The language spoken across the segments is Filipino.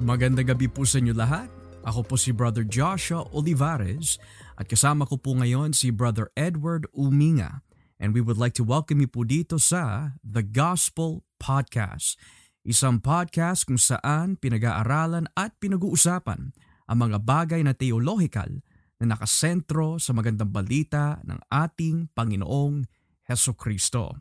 Magandang gabi po sa inyo lahat. Ako po si Brother Joshua Olivares at kasama ko po ngayon si Brother Edward Uminga. And we would like to welcome you po dito sa The Gospel Podcast. Isang podcast kung saan pinag-aaralan at pinag-uusapan ang mga bagay na teologikal na nakasentro sa magandang balita ng ating Panginoong Heso Kristo.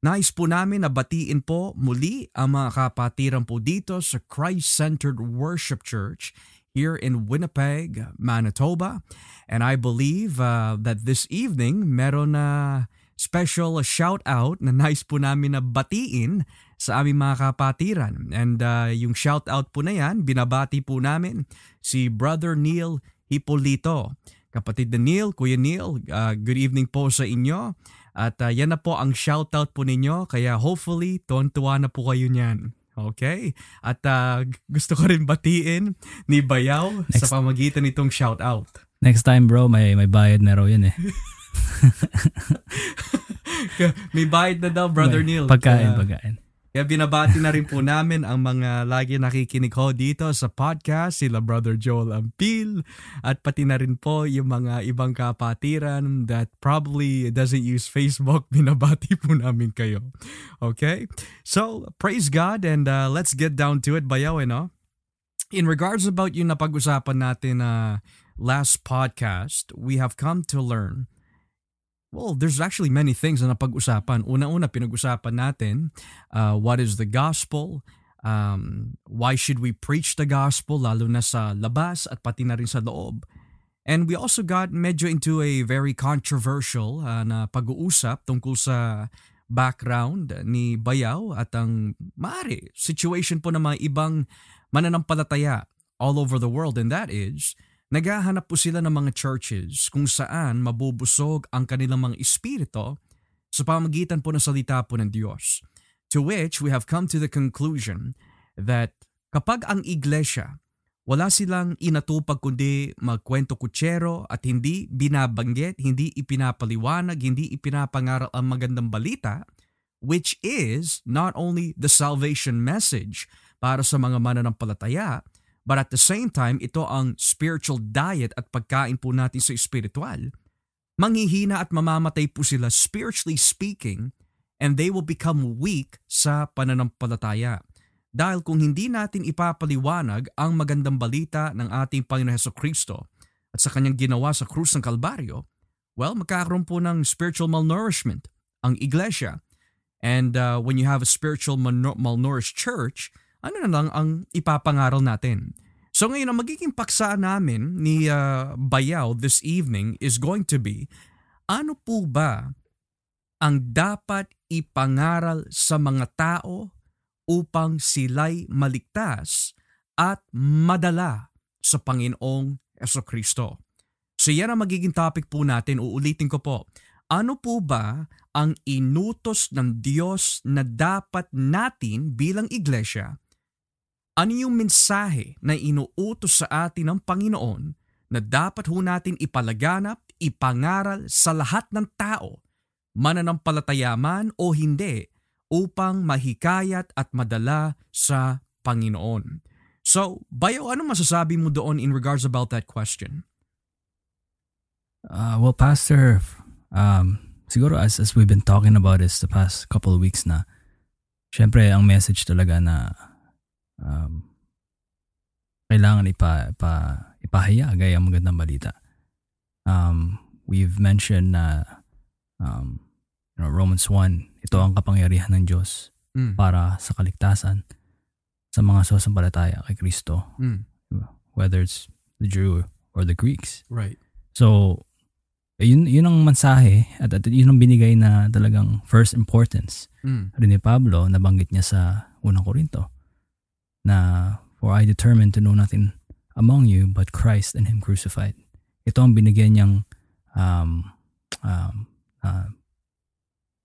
Nais po namin na batiin po muli ang mga kapatiran po dito sa Christ-Centered Worship Church here in Winnipeg, Manitoba. And I believe uh, that this evening meron na special shout out na nais po namin na batiin sa aming mga kapatiran. And uh, yung shout out po na yan, binabati po namin si Brother Neil Hipolito. Kapatid na Neil, Kuya Neil, uh, good evening po sa inyo. At uh, yan na po ang shoutout po ninyo kaya hopefully tuwan-tuwa na po kayo niyan. Okay? At uh, gusto ko rin batiin ni Bayaw Next. sa pamagitan nitong shoutout. Next time bro, may may bayad na raw yun eh. may bayad na daw, Brother may, Neil. Pagkain, uh, pagkain. Kaya binabati na rin po namin ang mga lagi nakikinig ho dito sa podcast, sila Brother Joel Ampil, at pati na rin po yung mga ibang kapatiran that probably doesn't use Facebook, binabati po namin kayo. Okay? So, praise God and uh, let's get down to it, bayaw, eh, no? In regards about yung napag-usapan natin na uh, last podcast, we have come to learn Well, there's actually many things na napag-usapan. Una-una, pinag-usapan natin uh, what is the gospel, um, why should we preach the gospel, lalo na sa labas at pati na rin sa loob. And we also got medyo into a very controversial uh, na pag-uusap tungkol sa background ni Bayaw at ang mari situation po ng mga ibang mananampalataya all over the world and that is Naghahanap po sila ng mga churches kung saan mabubusog ang kanilang mga espirito sa pamagitan po ng salita po ng Diyos. To which we have come to the conclusion that kapag ang iglesia wala silang inatupag kundi magkwento kutsero at hindi binabanggit, hindi ipinapaliwanag, hindi ipinapangaral ang magandang balita, which is not only the salvation message para sa mga mananampalataya, But at the same time, ito ang spiritual diet at pagkain po natin sa spiritual. Manghihina at mamamatay po sila spiritually speaking and they will become weak sa pananampalataya. Dahil kung hindi natin ipapaliwanag ang magandang balita ng ating Panginoon Heso Kristo at sa kanyang ginawa sa krus ng Kalbaryo, well, magkakaroon po ng spiritual malnourishment ang iglesia. And uh, when you have a spiritual malnourished church, ano na lang ang ipapangaral natin. So ngayon, ang magiging paksa namin ni uh, Bayaw this evening is going to be, ano po ba ang dapat ipangaral sa mga tao upang sila'y maligtas at madala sa Panginoong Kristo. So yan ang magiging topic po natin. Uulitin ko po. Ano po ba ang inutos ng Diyos na dapat natin bilang iglesia ano yung mensahe na inuutos sa atin ng Panginoon na dapat ho natin ipalaganap, ipangaral sa lahat ng tao, mananampalataya man o hindi, upang mahikayat at madala sa Panginoon. So, Bayo, ano masasabi mo doon in regards about that question? Uh, well, Pastor, um, siguro as, as we've been talking about this the past couple of weeks na, syempre ang message talaga na um, kailangan ipa, ipa, ipahayag ay ang magandang balita. Um, we've mentioned na um, you know, Romans 1, ito ang kapangyarihan ng Diyos mm. para sa kaligtasan sa mga susampalataya kay Kristo. Mm. Whether it's the Jew or the Greeks. Right. So, yun, yun ang mensahe at, at yun ang binigay na talagang first importance mm. rin ni Pablo, nabanggit niya sa unang Korinto na For I determined to know nothing among you but Christ and Him crucified. Ito ang binigyan niyang um, um, uh,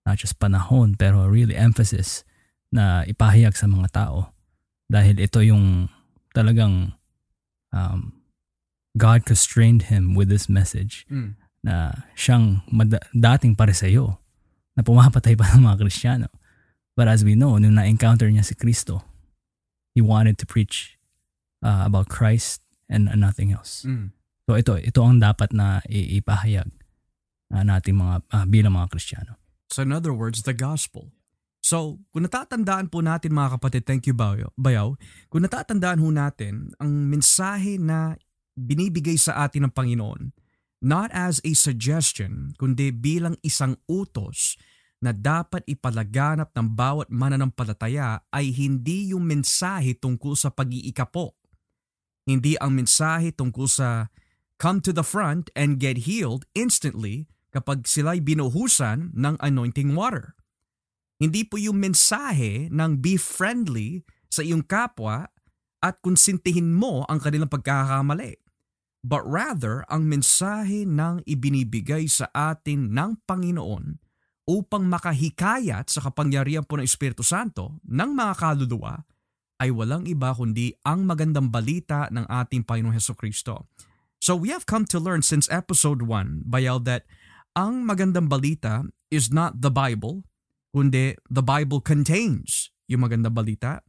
not just panahon pero really emphasis na ipahayag sa mga tao dahil ito yung talagang um, God constrained him with this message mm. na siyang mad- dating pariseyo na pumapatay pa ng mga Kristiyano. But as we know, nung na-encounter niya si Kristo, he wanted to preach uh, about Christ and uh, nothing else. Mm. So ito ito ang dapat na ipahayag uh, nating mga uh, bilang mga Kristiyano. So in other words, the gospel. So, kung natatandaan po natin mga kapatid, thank you Bayaw, Bayaw kung natatandaan ho natin ang mensahe na binibigay sa atin ng Panginoon, not as a suggestion, kundi bilang isang utos na dapat ipalaganap ng bawat mananampalataya ay hindi yung mensahe tungkol sa pag-iikapo. Hindi ang mensahe tungkol sa come to the front and get healed instantly kapag sila'y binuhusan ng anointing water. Hindi po yung mensahe ng be friendly sa iyong kapwa at konsintihin mo ang kanilang pagkakamali. But rather, ang mensahe ng ibinibigay sa atin ng Panginoon upang makahikayat sa kapangyarihan po ng Espiritu Santo ng mga kaluluwa ay walang iba kundi ang magandang balita ng ating Panginoong Heso Kristo. So we have come to learn since episode 1, Bayal, that ang magandang balita is not the Bible, kundi the Bible contains yung magandang balita.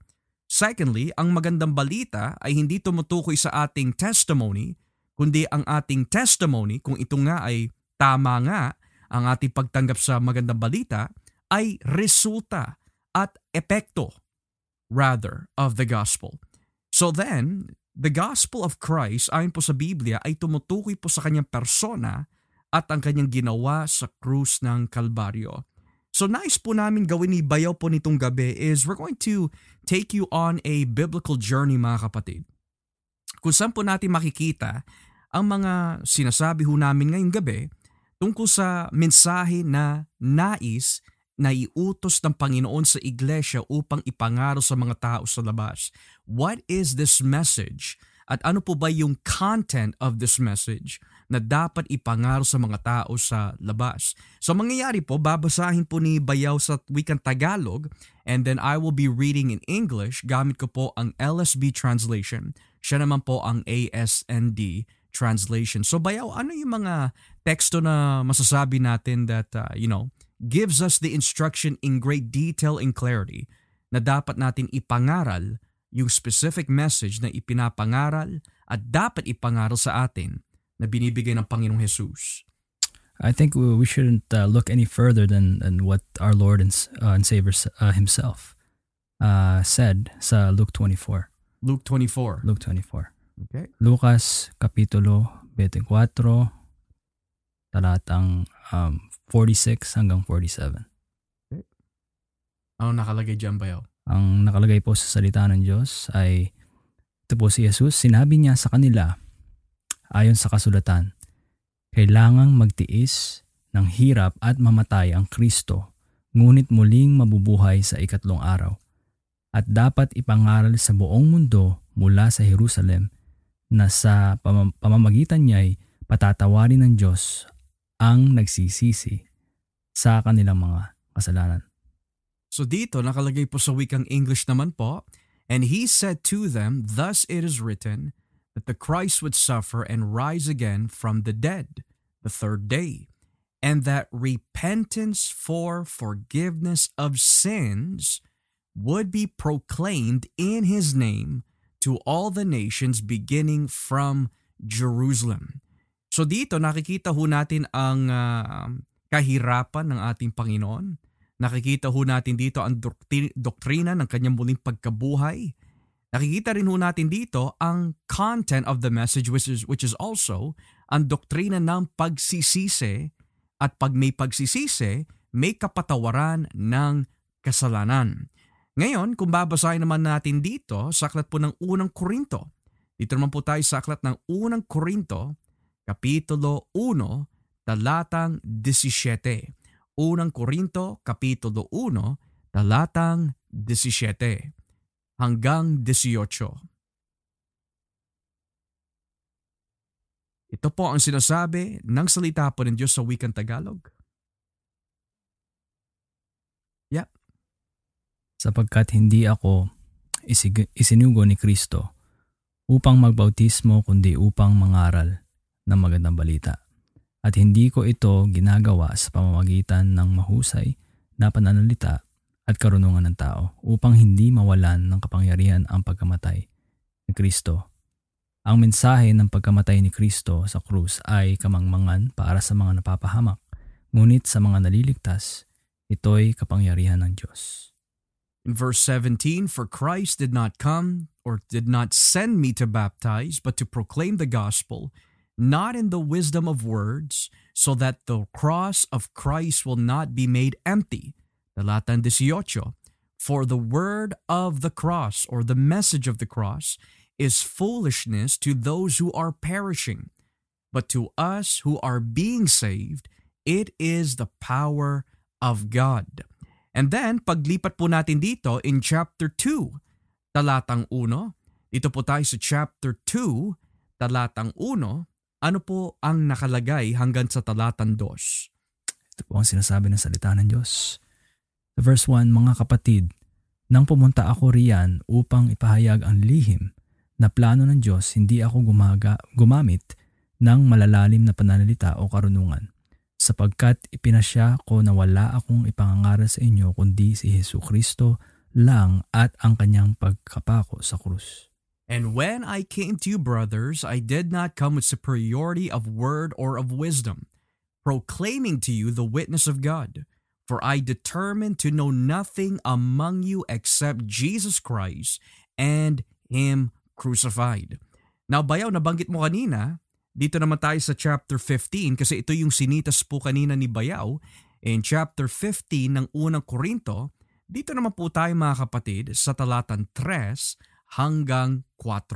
Secondly, ang magandang balita ay hindi tumutukoy sa ating testimony, kundi ang ating testimony, kung ito nga ay tama nga, ang ating pagtanggap sa magandang balita, ay resulta at epekto rather of the gospel. So then, the gospel of Christ ayon po sa Biblia ay tumutukoy po sa kanyang persona at ang kanyang ginawa sa krus ng Kalbaryo. So nice po namin gawin ni Bayaw po nitong gabi is we're going to take you on a biblical journey mga kapatid. Kung saan po natin makikita ang mga sinasabi ho namin ngayong gabi tungkol sa mensahe na nais na iutos ng Panginoon sa iglesia upang ipangaro sa mga tao sa labas. What is this message? At ano po ba yung content of this message na dapat ipangaro sa mga tao sa labas? So mangyayari po, babasahin po ni Bayaw sa wikang Tagalog and then I will be reading in English. Gamit ko po ang LSB translation. Siya naman po ang ASND translation. So Bayaw, ano yung mga teksto na masasabi natin that, uh, you know, gives us the instruction in great detail and clarity na dapat natin ipangaral yung specific message na ipinapangaral at dapat ipangaral sa atin na binibigay ng Panginoong Jesus. I think we shouldn't uh, look any further than, than what our Lord and, uh, and Savior uh, himself uh, said sa Luke 24. Luke 24. Luke 24. Okay. Lucas Kapitulo 24 talatang um, 46 hanggang 47. Okay. Ano nakalagay dyan, Bayaw? Ang nakalagay po sa salita ng Diyos ay ito po si Jesus, sinabi niya sa kanila ayon sa kasulatan, kailangang magtiis ng hirap at mamatay ang Kristo, ngunit muling mabubuhay sa ikatlong araw. At dapat ipangaral sa buong mundo mula sa Jerusalem na sa pamamagitan niya ay patatawarin ng Diyos ang nagsisisi sa kanilang mga kasalanan. So dito nakalagay po sa wikang English naman po, And he said to them, Thus it is written, that the Christ would suffer and rise again from the dead the third day, and that repentance for forgiveness of sins would be proclaimed in his name to all the nations beginning from Jerusalem. So dito nakikita ho natin ang uh, kahirapan ng ating Panginoon Nakikita ho natin dito ang doktrina ng kanyang muling pagkabuhay. Nakikita rin ho natin dito ang content of the message which is, which is also ang doktrina ng pagsisisi at pag may pagsisisi, may kapatawaran ng kasalanan. Ngayon, kung babasahin naman natin dito sa aklat po ng unang Korinto, dito naman po tayo sa aklat ng unang Korinto, Kapitulo 1, talatang 17. Unang Korinto, Kapitulo 1, talatang 17 hanggang 18. Ito po ang sinasabi ng salita po ng Diyos sa wikang Tagalog. Yep. Sapagkat hindi ako isinugo ni Kristo upang magbautismo kundi upang mangaral ng magandang balita at hindi ko ito ginagawa sa pamamagitan ng mahusay na pananalita at karunungan ng tao upang hindi mawalan ng kapangyarihan ang pagkamatay. ni Kristo. Ang mensahe ng pagkamatay ni Kristo sa krus ay kamangmangan para sa mga napapahamak, ngunit sa mga naliligtas, ito'y kapangyarihan ng Diyos. In verse 17, For Christ did not come or did not send me to baptize, but to proclaim the gospel, not in the wisdom of words, so that the cross of Christ will not be made empty. Talatan 18. For the word of the cross or the message of the cross is foolishness to those who are perishing, but to us who are being saved, it is the power of God. And then, paglipat po natin dito in chapter 2, talatang 1, dito po tayo sa chapter 2, talatang 1, ano po ang nakalagay hanggang sa talatang 2? Ito po ang sinasabi ng salita ng Diyos. Sa verse 1, Mga kapatid, nang pumunta ako riyan upang ipahayag ang lihim na plano ng Diyos, hindi ako gumaga, gumamit ng malalalim na pananalita o karunungan sapagkat ipinasya ko na wala akong ipangangaral sa inyo kundi si Hesu Kristo lang at ang kanyang pagkapako sa krus. And when I came to you, brothers, I did not come with superiority of word or of wisdom, proclaiming to you the witness of God. For I determined to know nothing among you except Jesus Christ and Him crucified. Now, bayaw, nabanggit mo kanina, dito naman tayo sa chapter 15 kasi ito yung sinitas po kanina ni Bayaw. In chapter 15 ng unang Korinto, dito naman po tayo mga kapatid sa talatan 3 hanggang 4.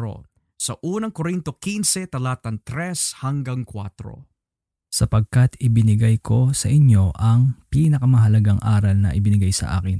Sa unang Korinto 15, talatan 3 hanggang 4. Sapagkat ibinigay ko sa inyo ang pinakamahalagang aral na ibinigay sa akin,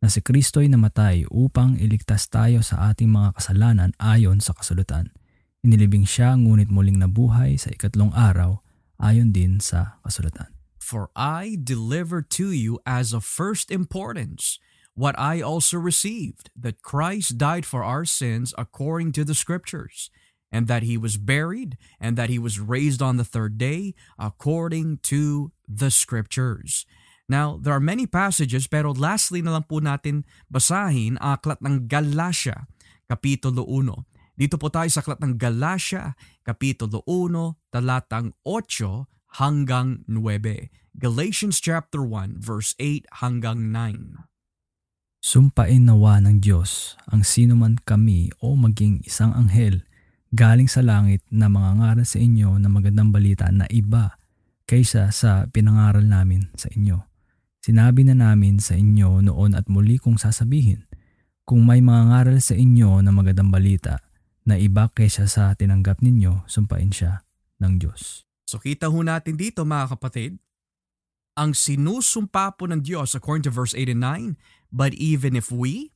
na si Kristo'y namatay upang iligtas tayo sa ating mga kasalanan ayon sa kasulatan Inilibing siya ngunit muling nabuhay sa ikatlong araw ayon din sa kasulatan. For I delivered to you as of first importance what I also received, that Christ died for our sins according to the Scriptures, and that he was buried, and that he was raised on the third day according to the Scriptures. Now, there are many passages pero lastly na lang po natin basahin ang aklat ng Galatia, Kapitulo 1. Dito po tayo sa aklat ng Galatia, Kapitulo 1, talatang 8 hanggang 9. Galatians chapter 1, verse 8 hanggang 9. Sumpain nawa ng Diyos ang sino man kami o maging isang anghel galing sa langit na mangangaral sa inyo na magandang balita na iba kaysa sa pinangaral namin sa inyo. Sinabi na namin sa inyo noon at muli kong sasabihin, kung may mangangaral sa inyo na magandang balita, na iba kaysa sa tinanggap ninyo, sumpain siya ng Diyos. So kita ho natin dito mga kapatid, ang sinusumpa po ng Diyos according to verse 8 and 9, but even if we,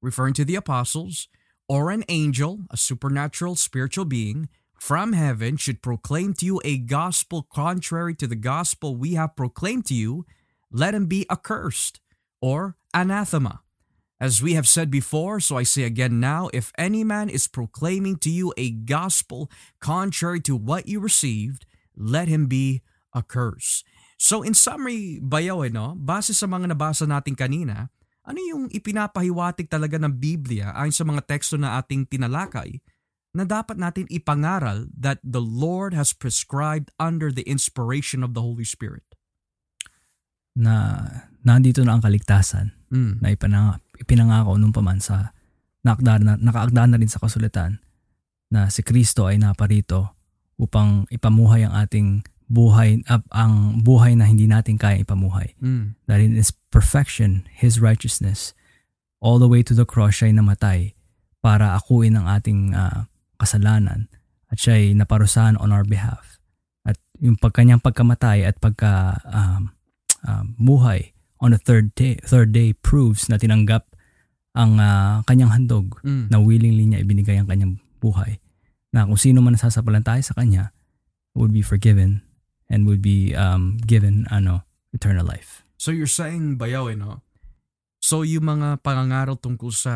referring to the apostles, or an angel, a supernatural spiritual being, from heaven should proclaim to you a gospel contrary to the gospel we have proclaimed to you, let him be accursed or anathema. As we have said before, so I say again now, if any man is proclaiming to you a gospel contrary to what you received, let him be accursed. So in summary, bayaw eh, no? base sa mga nabasa natin kanina, ano yung ipinapahiwatig talaga ng Biblia ayon sa mga teksto na ating tinalakay na dapat natin ipangaral that the Lord has prescribed under the inspiration of the Holy Spirit? Na nandito na ang kaligtasan mm. na ipanang, ipinangako nung paman sa nakda na, nakaagda na rin sa kasulatan na si Kristo ay naparito upang ipamuhay ang ating buhay uh, ang buhay na hindi natin kaya ipamuhay. Mm. Dahil in His perfection, His righteousness, all the way to the cross, siya ay namatay para akuin ang ating uh, kasalanan at siya ay naparusahan on our behalf. At yung pagkanyang pagkamatay at pagka um, uh, buhay on the third day, third day proves na tinanggap ang uh, kanyang handog mm. na willingly niya ibinigay ang kanyang buhay. Na kung sino man nasasapalan sa kanya would be forgiven and would be um, given ano eternal life. So you're saying bayaw eh, no? So yung mga pangangaral tungkol sa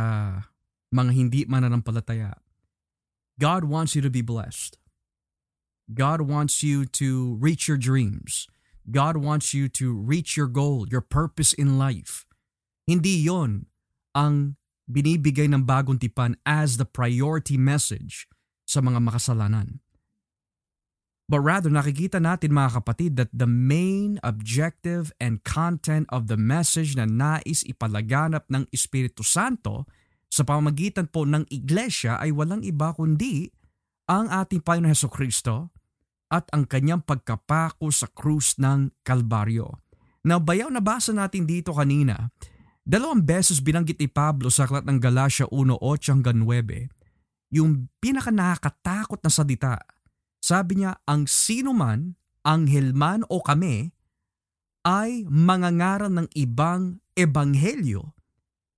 mga hindi mananampalataya, God wants you to be blessed. God wants you to reach your dreams. God wants you to reach your goal, your purpose in life. Hindi yon ang binibigay ng bagong tipan as the priority message sa mga makasalanan. But rather, nakikita natin mga kapatid that the main objective and content of the message na nais ipalaganap ng Espiritu Santo sa pamamagitan po ng iglesia ay walang iba kundi ang ating Panginoon Heso Kristo at ang kanyang pagkapako sa krus ng Kalbaryo. Now, bayaw nabasa natin dito kanina, dalawang beses binanggit ni Pablo sa aklat ng Galatia 1.8 hanggang 9, yung pinaka nakakatakot na salita sabi niya, ang sino man, anghel man o kami, ay mangangaral ng ibang ebanghelyo,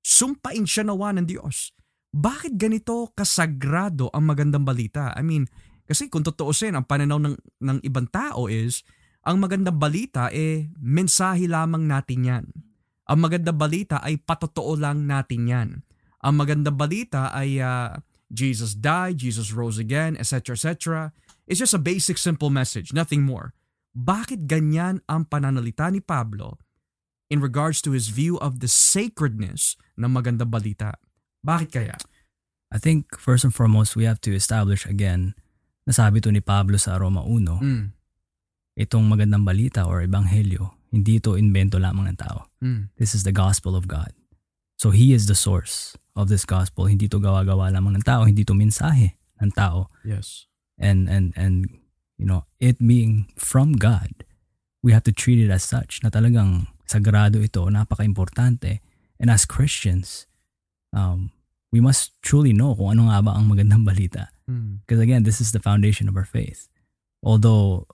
sumpain siya nawa ng Diyos. Bakit ganito kasagrado ang magandang balita? I mean, kasi kung totoosin, ang pananaw ng, ng ibang tao is, ang magandang balita eh, mensahe lamang natin yan. Ang magandang balita ay patotoo lang natin yan. Ang magandang balita ay uh, Jesus died, Jesus rose again, etc. etc. It's just a basic simple message, nothing more. Bakit ganyan ang pananalita ni Pablo in regards to his view of the sacredness ng magandang balita? Bakit kaya? I think first and foremost, we have to establish again, nasabi to ni Pablo sa Roma 1, mm. itong magandang balita or ebanghelyo, hindi ito invento lamang ng tao. Mm. This is the gospel of God. So He is the source of this gospel. Hindi to gawa-gawa lamang ng tao, hindi to mensahe ng tao. Yes and and and you know it being from God we have to treat it as such na talagang sagrado ito napaka-importante and as Christians um, we must truly know kung ano nga ba ang magandang balita hmm. because mm. again this is the foundation of our faith although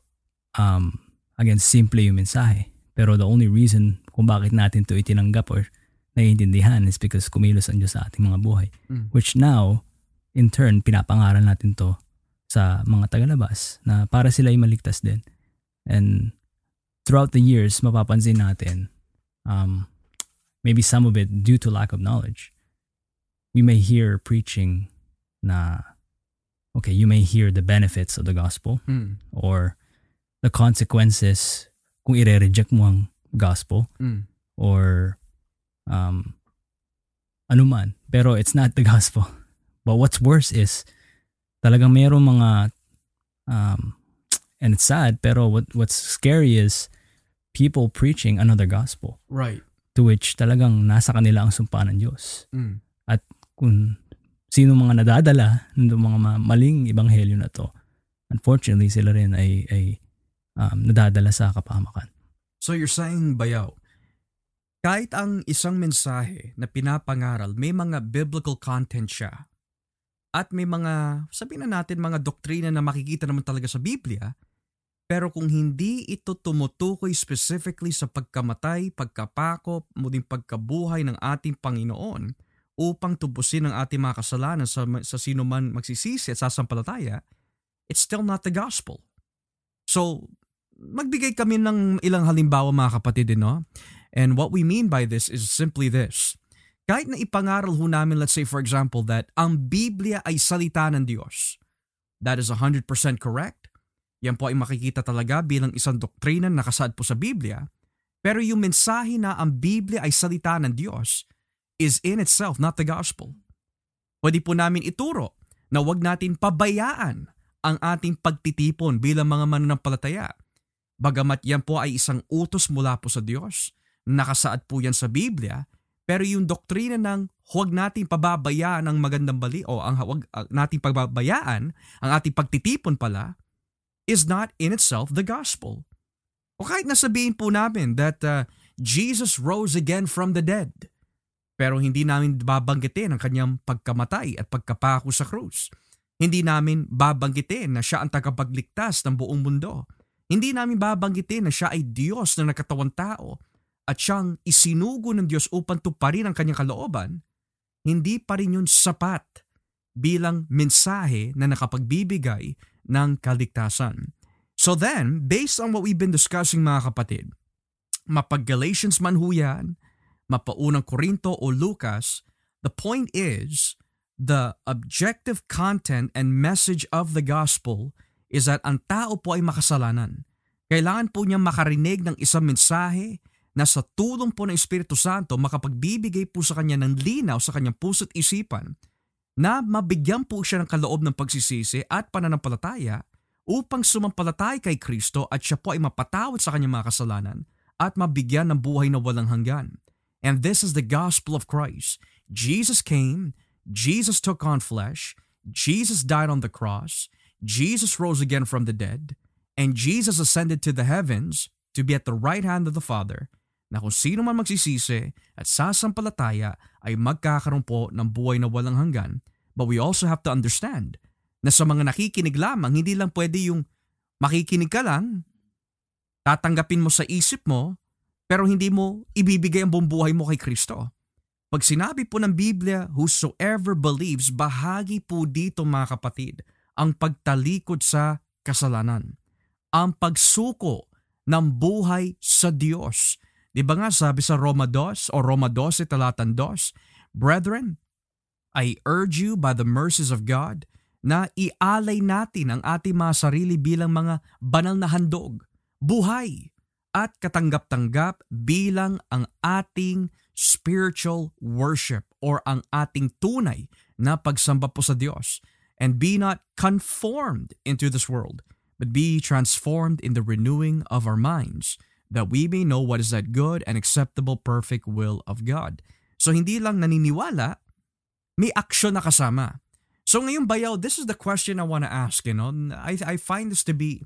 um, again simple yung mensahe pero the only reason kung bakit natin to itinanggap or naiintindihan is because kumilos ang Diyos sa ating mga buhay mm. which now in turn pinapangaral natin to sa mga tagalabas na para sila ay maligtas din. And throughout the years, mapapansin natin, um, maybe some of it due to lack of knowledge, we may hear preaching na, okay, you may hear the benefits of the gospel mm. or the consequences kung ire-reject mo ang gospel mm. or um, anuman. Pero it's not the gospel. But what's worse is talagang mayroong mga um, and it's sad pero what what's scary is people preaching another gospel. Right. To which talagang nasa kanila ang sumpa ng Diyos. Mm. At kung sino mga nadadala ng mga maling ebanghelyo na to, unfortunately sila rin ay, ay um, nadadala sa kapahamakan. So you're saying, Bayaw, kahit ang isang mensahe na pinapangaral, may mga biblical content siya, at may mga, sabihin na natin, mga doktrina na makikita naman talaga sa Biblia, pero kung hindi ito tumutukoy specifically sa pagkamatay, pagkapako, muling pagkabuhay ng ating Panginoon upang tubusin ang ating mga kasalanan sa, sa sino man magsisisi at sasampalataya, it's still not the gospel. So, magbigay kami ng ilang halimbawa mga kapatid, no? And what we mean by this is simply this kahit na ipangaral ho namin, let's say for example, that ang Biblia ay salita ng Diyos, that is 100% correct. Yan po ay makikita talaga bilang isang doktrina na nakasaad po sa Biblia. Pero yung mensahe na ang Biblia ay salita ng Diyos is in itself not the gospel. Pwede po namin ituro na wag natin pabayaan ang ating pagtitipon bilang mga mananampalataya. Bagamat yan po ay isang utos mula po sa Diyos, nakasaad po yan sa Biblia, pero yung doktrina ng huwag nating pababayaan ang magandang bali o ang huwag uh, nating pababayaan ang ating pagtitipon pala is not in itself the gospel. O kahit nasabihin po namin that uh, Jesus rose again from the dead, pero hindi namin babanggitin ang kanyang pagkamatay at pagkapako sa krus. Hindi namin babanggitin na siya ang tagapagligtas ng buong mundo. Hindi namin babanggitin na siya ay Diyos na nakatawang tao at siyang isinugo ng Diyos upang tuparin ang kanyang kalooban, hindi pa rin yun sapat bilang mensahe na nakapagbibigay ng kaligtasan. So then, based on what we've been discussing mga kapatid, mapag Galatians man ho yan, mapaunang Korinto o Lucas, the point is, the objective content and message of the gospel is that ang tao po ay makasalanan. Kailangan po niya makarinig ng isang mensahe na sa tulong po ng Espiritu Santo makapagbibigay po sa kanya ng linaw sa kanyang puso't isipan na mabigyan po siya ng kaloob ng pagsisisi at pananampalataya upang sumampalatay kay Kristo at siya po ay mapatawad sa kanyang mga kasalanan at mabigyan ng buhay na walang hanggan. And this is the gospel of Christ. Jesus came, Jesus took on flesh, Jesus died on the cross, Jesus rose again from the dead, and Jesus ascended to the heavens to be at the right hand of the Father na kung sino man magsisisi at sasampalataya ay magkakaroon po ng buhay na walang hanggan. But we also have to understand na sa mga nakikinig lamang, hindi lang pwede yung makikinig ka lang, tatanggapin mo sa isip mo, pero hindi mo ibibigay ang buong buhay mo kay Kristo. Pag sinabi po ng Biblia, whosoever believes, bahagi po dito mga kapatid, ang pagtalikod sa kasalanan. Ang pagsuko ng buhay sa Diyos. Di ba nga sabi sa Roma 2 o Roma 12 talatan 2, Brethren, I urge you by the mercies of God na ialay natin ang ating mga sarili bilang mga banal na handog, buhay, at katanggap-tanggap bilang ang ating spiritual worship or ang ating tunay na pagsamba po sa Diyos. And be not conformed into this world, but be transformed in the renewing of our minds, that we may know what is that good and acceptable perfect will of God. So hindi lang naniniwala, may action na kasama. So ngayon bayaw, this is the question I want to ask, you know. I, I find this to be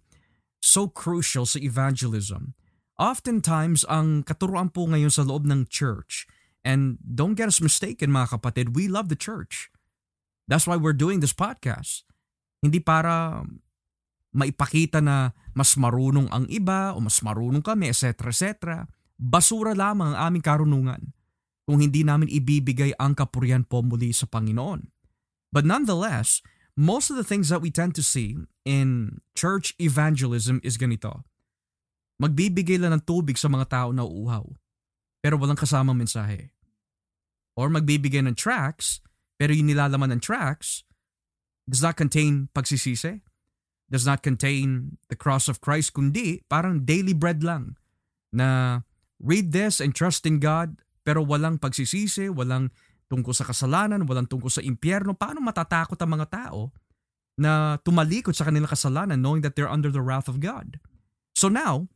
so crucial sa evangelism. Oftentimes, ang katuruan po ngayon sa loob ng church, and don't get us mistaken mga kapatid, we love the church. That's why we're doing this podcast. Hindi para maipakita na mas marunong ang iba o mas marunong kami, etc. etc. Basura lamang ang aming karunungan kung hindi namin ibibigay ang kapurihan po muli sa Panginoon. But nonetheless, most of the things that we tend to see in church evangelism is ganito. Magbibigay lang ng tubig sa mga tao na uuhaw, pero walang kasamang mensahe. Or magbibigay ng tracts, pero yung nilalaman ng tracts does not contain pagsisisi, does not contain the cross of Christ, kundi parang daily bread lang na read this and trust in God, pero walang pagsisisi, walang tungkol sa kasalanan, walang tungkol sa impyerno, paano matatakot ang mga tao na tumalikod sa kanilang kasalanan knowing that they're under the wrath of God? So now,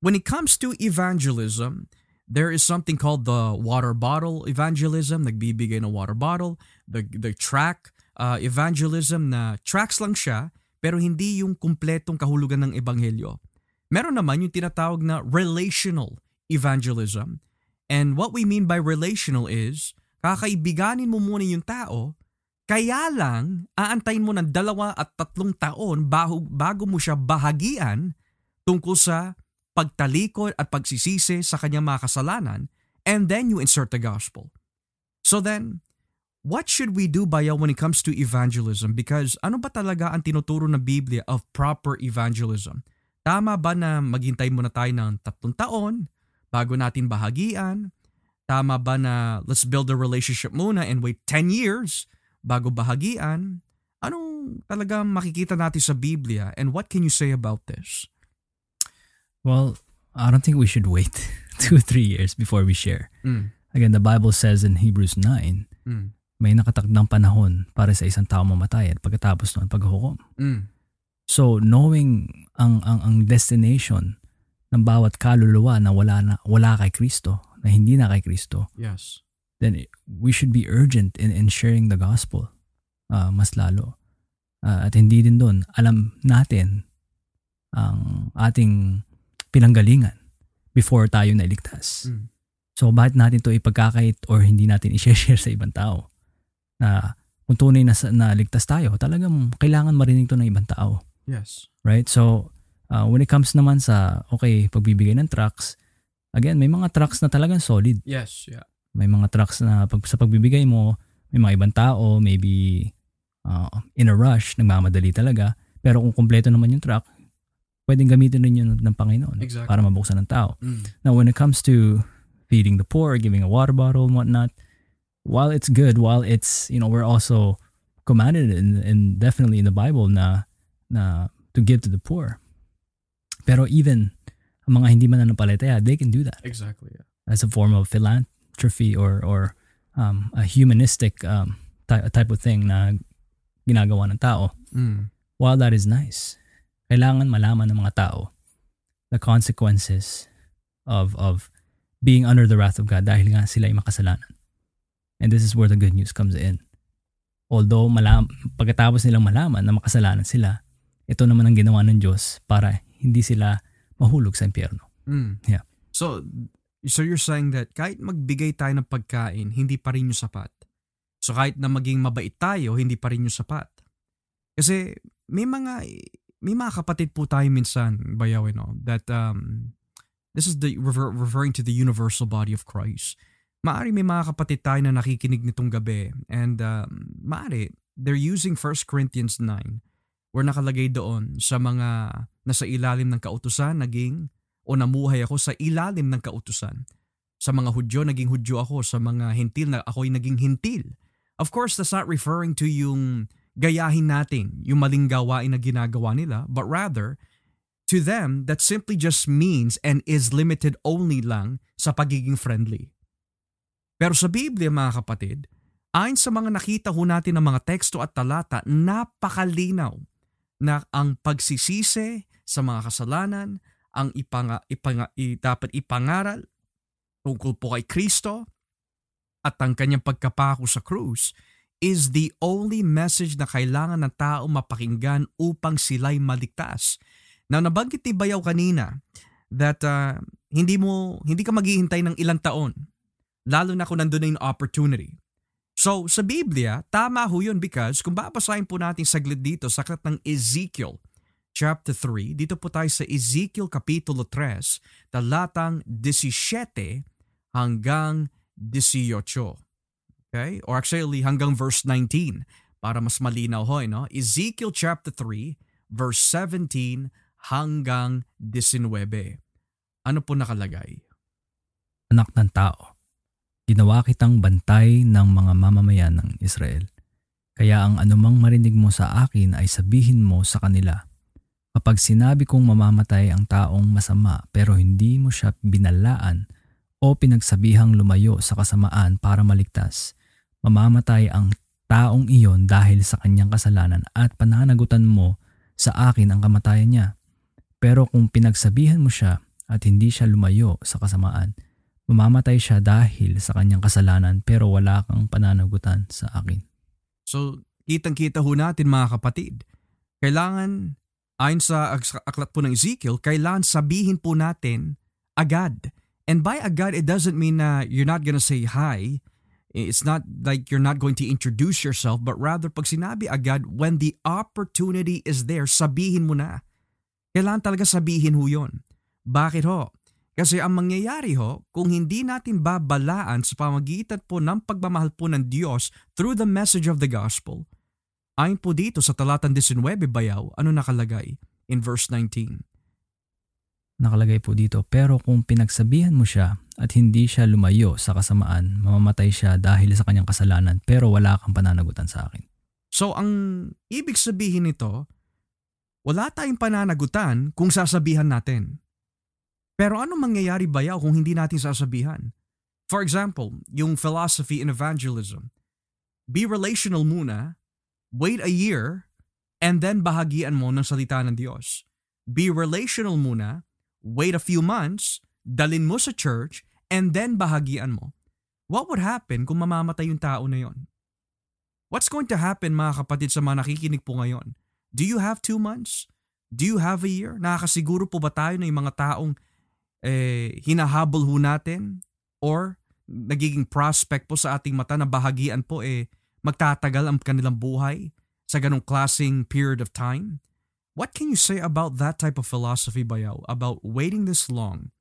when it comes to evangelism, there is something called the water bottle evangelism, nagbibigay ng water bottle, the, the track uh, evangelism na tracks lang siya, pero hindi yung kumpletong kahulugan ng ebanghelyo. Meron naman yung tinatawag na relational evangelism. And what we mean by relational is, kakaibiganin mo muna yung tao, kaya lang aantayin mo ng dalawa at tatlong taon bago, bago mo siya bahagian tungkol sa pagtalikod at pagsisisi sa kanyang mga kasalanan and then you insert the gospel. So then, what should we do ba when it comes to evangelism? Because ano ba talaga ang tinuturo ng Biblia of proper evangelism? Tama ba na maghintay muna tayo ng tatlong taon bago natin bahagian? Tama ba na let's build a relationship muna and wait 10 years bago bahagian? Anong talaga makikita natin sa Biblia and what can you say about this? Well, I don't think we should wait two or three years before we share. Mm. Again, the Bible says in Hebrews 9, mm. May nakatakdang panahon para sa isang tao mamatay at pagkatapos noon paghuhukom. Mm. So, knowing ang, ang, ang destination ng bawat kaluluwa na wala, na, wala kay Kristo, na hindi na kay Kristo, yes. then we should be urgent in, in sharing the gospel uh, mas lalo. Uh, at hindi din doon, alam natin ang ating pinanggalingan before tayo nailigtas. Mm. So bakit natin to ipagkakait or hindi natin i-share sa ibang tao? Na kung tunay na, na ligtas tayo, talagang kailangan marinig to ng ibang tao. Yes. Right? So, uh, when it comes naman sa, okay, pagbibigay ng tracks, again, may mga tracks na talagang solid. Yes, yeah. May mga tracks na pag, sa pagbibigay mo, may mga ibang tao, maybe uh, in a rush, nagmamadali talaga. Pero kung kumpleto naman yung track, pwedeng gamitin rin yun ng Panginoon exactly. para mabuksan ng tao. Mm. Now, when it comes to feeding the poor, giving a water bottle and whatnot, while it's good, while it's, you know, we're also commanded and, and definitely in the Bible na, na to give to the poor. Pero even ang mga hindi mananampalataya, they can do that. Exactly. Yeah. As a form of philanthropy or or um, a humanistic um, ty- type of thing na ginagawa ng tao. Mm. While that is nice, kailangan malaman ng mga tao the consequences of of being under the wrath of God dahil nga sila ay makasalanan. And this is where the good news comes in. Although malam, pagkatapos nilang malaman na makasalanan sila, ito naman ang ginawa ng Diyos para hindi sila mahulog sa impyerno. Mm. Yeah. So, so you're saying that kahit magbigay tayo ng pagkain, hindi pa rin yung sapat. So kahit na maging mabait tayo, hindi pa rin yung sapat. Kasi may mga may mga kapatid po tayo minsan, bayaw, you know, that um, this is the refer, referring to the universal body of Christ. Maari may mga kapatid tayo na nakikinig nitong gabi and um, maari they're using 1 Corinthians 9 where nakalagay doon sa mga nasa ilalim ng kautusan naging o namuhay ako sa ilalim ng kautusan. Sa mga Hudyo, naging Hudyo ako. Sa mga Hintil, na ako'y naging Hintil. Of course, that's not referring to yung gayahin natin yung maling gawain na ginagawa nila, but rather, to them, that simply just means and is limited only lang sa pagiging friendly. Pero sa Biblia mga kapatid, ayon sa mga nakita ho natin ng mga teksto at talata, napakalinaw na ang pagsisisi sa mga kasalanan, ang ipanga, ipanga, dapat ipangaral tungkol po kay Kristo at ang kanyang pagkapako sa krus is the only message na kailangan ng tao mapakinggan upang sila'y maligtas. Now nabanggit ni Bayaw kanina that uh, hindi mo hindi ka maghihintay ng ilang taon lalo na kung nandun na yung opportunity. So sa Biblia, tama ho yun because kung babasahin po natin saglit dito sa aklat ng Ezekiel chapter 3, dito po tayo sa Ezekiel kapitulo 3, talatang 17 hanggang 18. Okay? Or actually hanggang verse 19 para mas malinaw ho, no? Ezekiel chapter 3, verse 17 hanggang 19. Ano po nakalagay? Anak ng tao, ginawa kitang bantay ng mga mamamayan ng Israel. Kaya ang anumang marinig mo sa akin ay sabihin mo sa kanila, Kapag sinabi kong mamamatay ang taong masama pero hindi mo siya binalaan o pinagsabihang lumayo sa kasamaan para maligtas, mamamatay ang taong iyon dahil sa kanyang kasalanan at pananagutan mo sa akin ang kamatayan niya. Pero kung pinagsabihan mo siya at hindi siya lumayo sa kasamaan, mamamatay siya dahil sa kanyang kasalanan pero wala kang pananagutan sa akin. So, kitang-kita ho natin mga kapatid, kailangan, ayon sa aklat po ng Ezekiel, kailangan sabihin po natin agad. And by agad, it doesn't mean na you're not gonna say hi. It's not like you're not going to introduce yourself, but rather pag sinabi agad, when the opportunity is there, sabihin mo na. Kailangan talaga sabihin ho yun. Bakit ho? Kasi ang mangyayari ho, kung hindi natin babalaan sa pamagitan po ng pagmamahal po ng Diyos through the message of the gospel, ayon po dito sa talatan 19 bayaw, ano nakalagay in verse 19? Nakalagay po dito, pero kung pinagsabihan mo siya at hindi siya lumayo sa kasamaan, mamamatay siya dahil sa kanyang kasalanan pero wala kang pananagutan sa akin. So ang ibig sabihin nito, wala tayong pananagutan kung sasabihan natin. Pero ano mangyayari bayaw kung hindi natin sasabihan? For example, yung philosophy in evangelism. Be relational muna, wait a year, and then bahagian mo ng salita ng Diyos. Be relational muna, wait a few months, dalin mo sa church, and then bahagian mo. What would happen kung mamamatay yung tao na yon? What's going to happen mga kapatid sa mga nakikinig po ngayon? Do you have two months? Do you have a year? Nakakasiguro po ba tayo na yung mga taong eh, hinahabol ho natin? Or nagiging prospect po sa ating mata na bahagian po eh magtatagal ang kanilang buhay sa ganong klaseng period of time? What can you say about that type of philosophy, Bayaw? About waiting this long?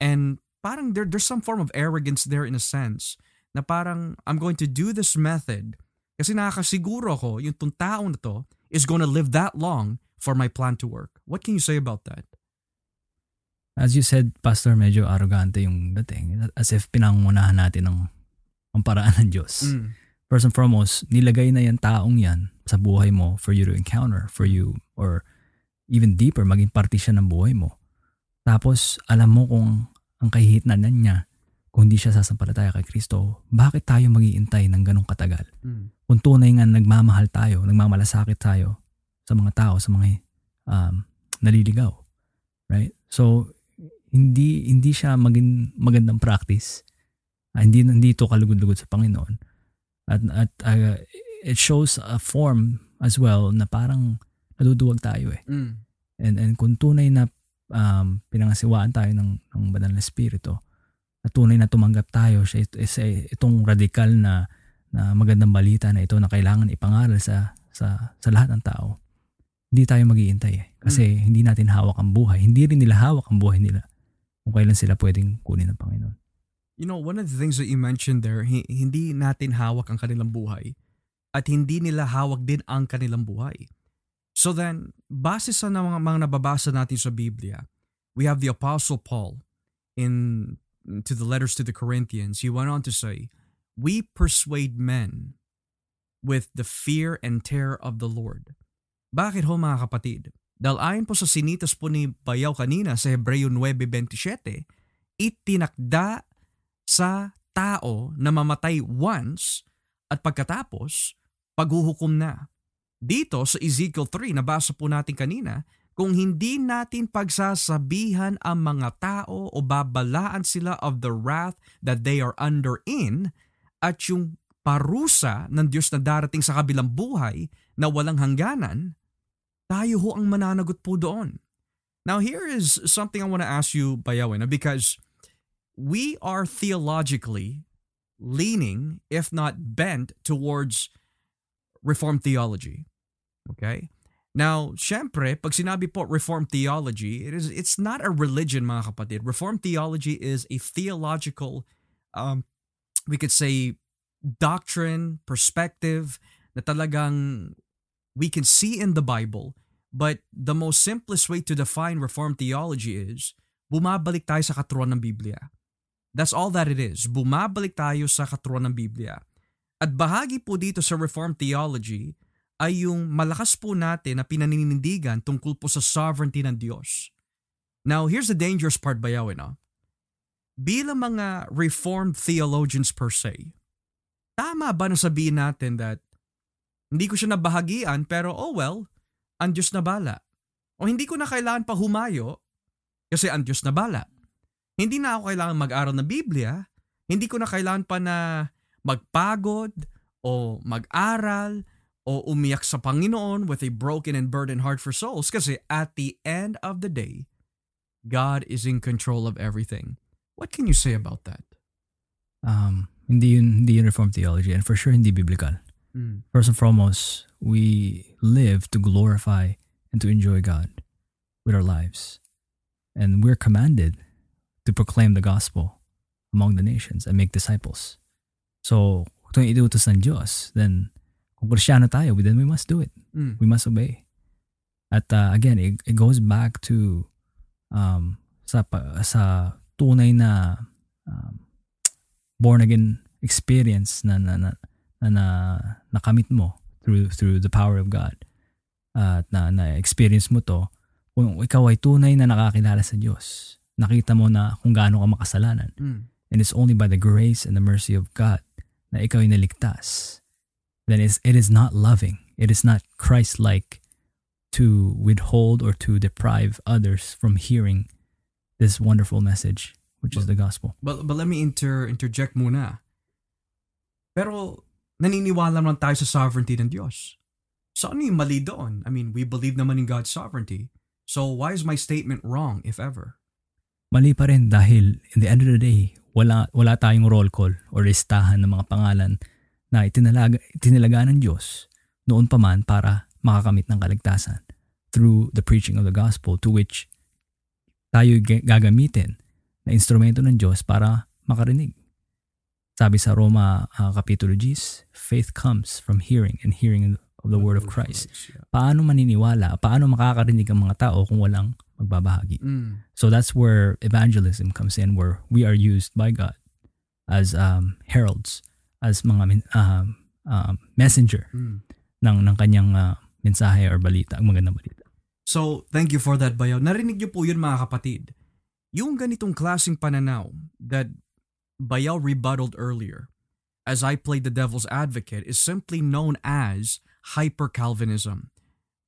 And parang there, there's some form of arrogance there in a sense na parang I'm going to do this method kasi nakakasiguro ko yung tong taong na to is going to live that long for my plan to work. What can you say about that? As you said, Pastor, medyo arrogante yung dating. As if pinangunahan natin ang, ang paraan ng Diyos. Mm. First and foremost, nilagay na yan taong yan sa buhay mo for you to encounter, for you, or even deeper, maging parte siya ng buhay mo. Tapos alam mo kung ang kahihitnan niya, kung hindi siya sasampalataya kay Kristo, bakit tayo mag-iintay ng ganong katagal? Mm. Kung tunay nga nagmamahal tayo, nagmamalasakit tayo sa mga tao, sa mga um, naliligaw. Right? So, hindi hindi siya maging magandang practice. Uh, hindi hindi ito kalugod-lugod sa Panginoon. At at uh, it shows a form as well na parang naduduwag tayo eh. Mm. And and kung tunay na um, pinangasiwaan tayo ng ng banal na espiritu, at tunay na tumanggap tayo sa itong radikal na na magandang balita na ito na kailangan ipangaral sa sa sa lahat ng tao. Hindi tayo mag-iintay eh. Kasi mm. hindi natin hawak ang buhay. Hindi rin nila hawak ang buhay nila kung kailan sila pwedeng kunin ng Panginoon. You know, one of the things that you mentioned there, hindi natin hawak ang kanilang buhay at hindi nila hawak din ang kanilang buhay. So then, base sa mga, mga nababasa natin sa Biblia, we have the Apostle Paul in to the letters to the Corinthians. He went on to say, We persuade men with the fear and terror of the Lord. Bakit ho mga kapatid? Dahil po sa sinitas po ni Bayaw kanina sa Hebreo 9.27, itinakda sa tao na mamatay once at pagkatapos, paghuhukom na. Dito sa Ezekiel 3, nabasa po natin kanina, kung hindi natin pagsasabihan ang mga tao o babalaan sila of the wrath that they are under in at yung parusa ng Diyos na darating sa kabilang buhay na walang hangganan, tayo ho ang mananagot po doon. Now here is something I want to ask you, Bayawin, because we are theologically leaning, if not bent, towards Reformed theology. Okay? Now, syempre, pag sinabi po Reformed theology, it is it's not a religion, mga kapatid. Reformed theology is a theological, um, we could say, doctrine, perspective na talagang we can see in the Bible But the most simplest way to define Reformed theology is bumabalik tayo sa katuruan ng Biblia. That's all that it is. Bumabalik tayo sa katuruan ng Biblia. At bahagi po dito sa Reformed theology ay yung malakas po natin na pinaninindigan tungkol po sa sovereignty ng Diyos. Now, here's the dangerous part, Bayawin. No? Bilang mga Reformed theologians per se, tama ba na sabihin natin that hindi ko siya nabahagian pero oh well, ang Diyos na bala. O hindi ko na kailangan pa humayo kasi ang Diyos na bala. Hindi na ako kailangan mag-aral ng Biblia. Hindi ko na kailangan pa na magpagod o mag-aral o umiyak sa Panginoon with a broken and burdened heart for souls kasi at the end of the day, God is in control of everything. What can you say about that? Um, hindi yun, hindi yun Reformed theology and for sure hindi biblical. Mm. First and foremost, we live to glorify and to enjoy God with our lives. And we're commanded to proclaim the gospel among the nations and make disciples. So, kung ito iutos ng Diyos, then kung Krisyano tayo, then we must do it. Mm. We must obey. At uh, again, it, it goes back to um, sa, sa tunay na um, born again experience na, na, na na, na nakamit mo through through the power of God at na na-experience mo to kung ikaw ay tunay na nakakilala sa Diyos nakita mo na kung gaano ka makasalanan mm. and it's only by the grace and the mercy of God na ikaw ay naligtas then it's, it is not loving. It is not Christ-like to withhold or to deprive others from hearing this wonderful message which but, is the gospel. but, but let me inter interject muna. Pero naniniwala naman tayo sa sovereignty ng Diyos. So ano yung mali doon? I mean, we believe naman in God's sovereignty. So why is my statement wrong, if ever? Mali pa rin dahil in the end of the day, wala, wala tayong roll call or listahan ng mga pangalan na itinalaga, itinalaga ng Diyos noon pa man para makakamit ng kaligtasan through the preaching of the gospel to which tayo gagamitin na instrumento ng Diyos para makarinig. Sabi sa Roma uh, Kapitulo 10, faith comes from hearing and hearing of the word of Christ. Paano maniniwala? Paano makakarinig ang mga tao kung walang magbabahagi? Mm. So that's where evangelism comes in, where we are used by God as um, heralds, as mga uh, uh, messenger mm. ng, ng kanyang uh, mensahe or balita, ang magandang balita. So, thank you for that, Bayaw. Narinig niyo po yun mga kapatid. yung ganitong klaseng pananaw that Bayal rebutted earlier, as I played the devil's advocate, is simply known as hyper-Calvinism.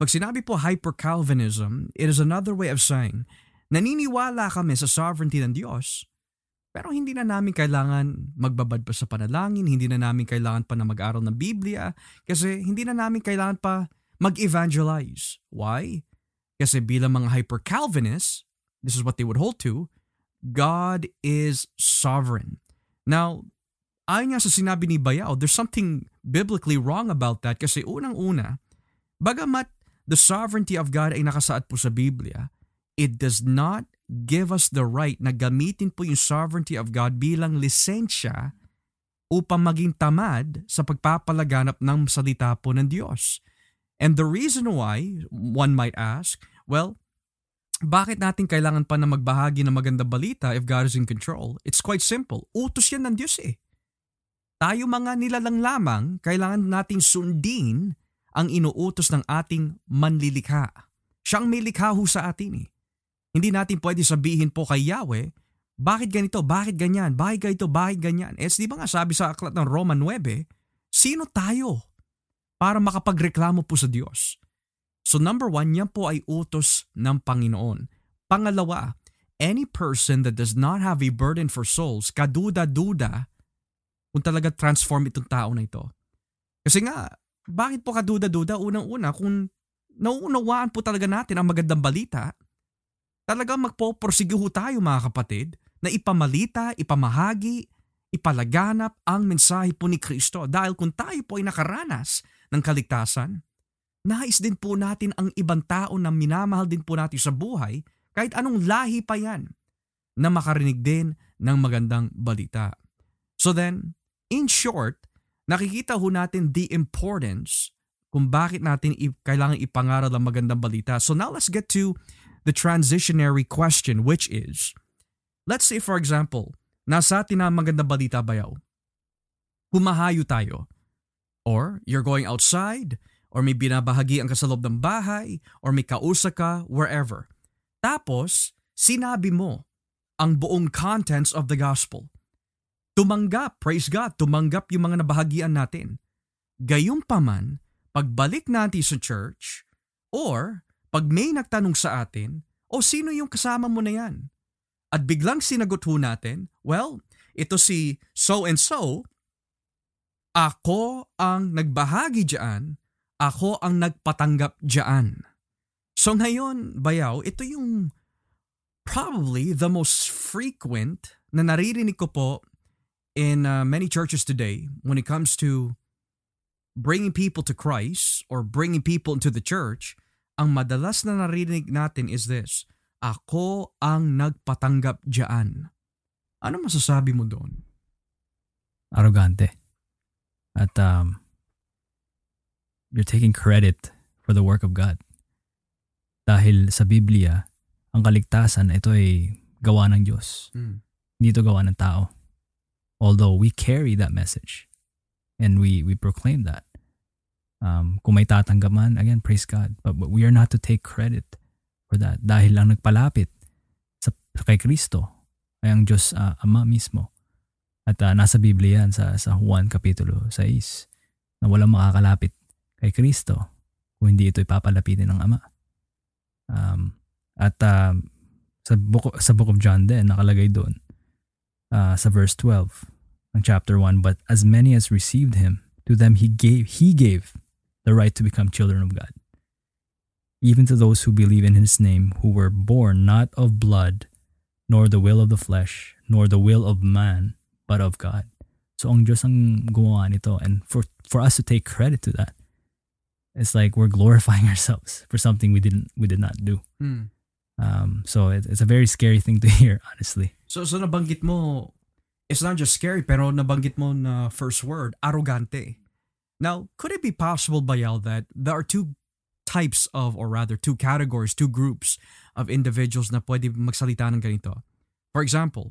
Pag sinabi po hyper-Calvinism, it is another way of saying, naniniwala kami sa sovereignty ng Diyos, pero hindi na namin kailangan magbabad pa sa panalangin, hindi na namin kailangan pa na mag-aral ng Biblia, kasi hindi na namin kailangan pa mag-evangelize. Why? Kasi bilang mga hyper-Calvinists, this is what they would hold to, God is sovereign. Now, ayon nga sa sinabi ni Bayao, there's something biblically wrong about that kasi unang-una, bagamat the sovereignty of God ay nakasaad po sa Biblia, it does not give us the right na gamitin po yung sovereignty of God bilang lisensya upang maging tamad sa pagpapalaganap ng salita po ng Diyos. And the reason why, one might ask, well, bakit natin kailangan pa na magbahagi ng maganda balita if God is in control? It's quite simple. Utos yan ng Diyos eh. Tayo mga nilalang lamang, kailangan nating sundin ang inuutos ng ating manlilikha. Siyang may likha ho sa atin eh. Hindi natin pwede sabihin po kay Yahweh, bakit ganito, bakit ganyan, bakit ganito, bakit ganyan. Eh, di ba nga sabi sa aklat ng Roman 9, sino tayo para makapagreklamo po sa Diyos? So number one, yan po ay utos ng Panginoon. Pangalawa, any person that does not have a burden for souls, kaduda-duda kung talaga transform itong tao na ito. Kasi nga, bakit po kaduda-duda? Unang-una, kung nauunawaan po talaga natin ang magandang balita, talagang magpoporsige ho tayo mga kapatid na ipamalita, ipamahagi, ipalaganap ang mensahe po ni Kristo. Dahil kung tayo po ay nakaranas ng kaligtasan, nais din po natin ang ibang tao na minamahal din po natin sa buhay, kahit anong lahi pa yan, na makarinig din ng magandang balita. So then, in short, nakikita ho natin the importance kung bakit natin kailangan ipangaral ang magandang balita. So now let's get to the transitionary question which is, let's say for example, nasa atin na magandang balita bayaw. Kumahayo tayo. Or you're going outside, or may binabahagi ang kasalob ng bahay, or may kausa ka, wherever. Tapos, sinabi mo ang buong contents of the gospel. Tumanggap, praise God, tumanggap yung mga nabahagian natin. Gayunpaman, pagbalik natin sa church, or pag may nagtanong sa atin, o sino yung kasama mo na yan? At biglang sinagot ho natin, well, ito si so and so, ako ang nagbahagi diyan, ako ang nagpatanggap diyan. So ngayon, bayaw, ito yung probably the most frequent na naririnig ko po in uh, many churches today when it comes to bringing people to Christ or bringing people into the church ang madalas na narinig natin is this, ako ang nagpatanggap diyan. Ano masasabi mo doon? Arrogante. At um, you're taking credit for the work of God. Dahil sa Biblia, ang kaligtasan, ito ay gawa ng Diyos. Mm. Hindi ito gawa ng tao. Although we carry that message and we we proclaim that. Um, kung may tatanggap man, again, praise God. But, but we are not to take credit for that. Dahil ang nagpalapit sa, kay Kristo ay ang Diyos uh, Ama mismo. At uh, nasa Biblia yan sa, sa Juan Kapitulo 6 na walang makakalapit kay Kristo kung hindi ito ipapalapitin ng Ama. Um, at uh, sa, book, sa Book of John din, nakalagay doon uh, sa verse 12 ng chapter 1, But as many as received Him, to them He gave, He gave the right to become children of God. Even to those who believe in his name, who were born not of blood, nor the will of the flesh, nor the will of man, but of God. So ang Diyos ang gumawa nito. And for, for us to take credit to that, it's like we're glorifying ourselves for something we didn't we did not do. Hmm. Um, so it, it's a very scary thing to hear, honestly. So so nabanggit mo, it's not just scary, pero nabanggit mo na first word, arrogante. Now, could it be possible, Bayal, that there are two types of, or rather two categories, two groups of individuals na pwede magsalita ng ganito? For example,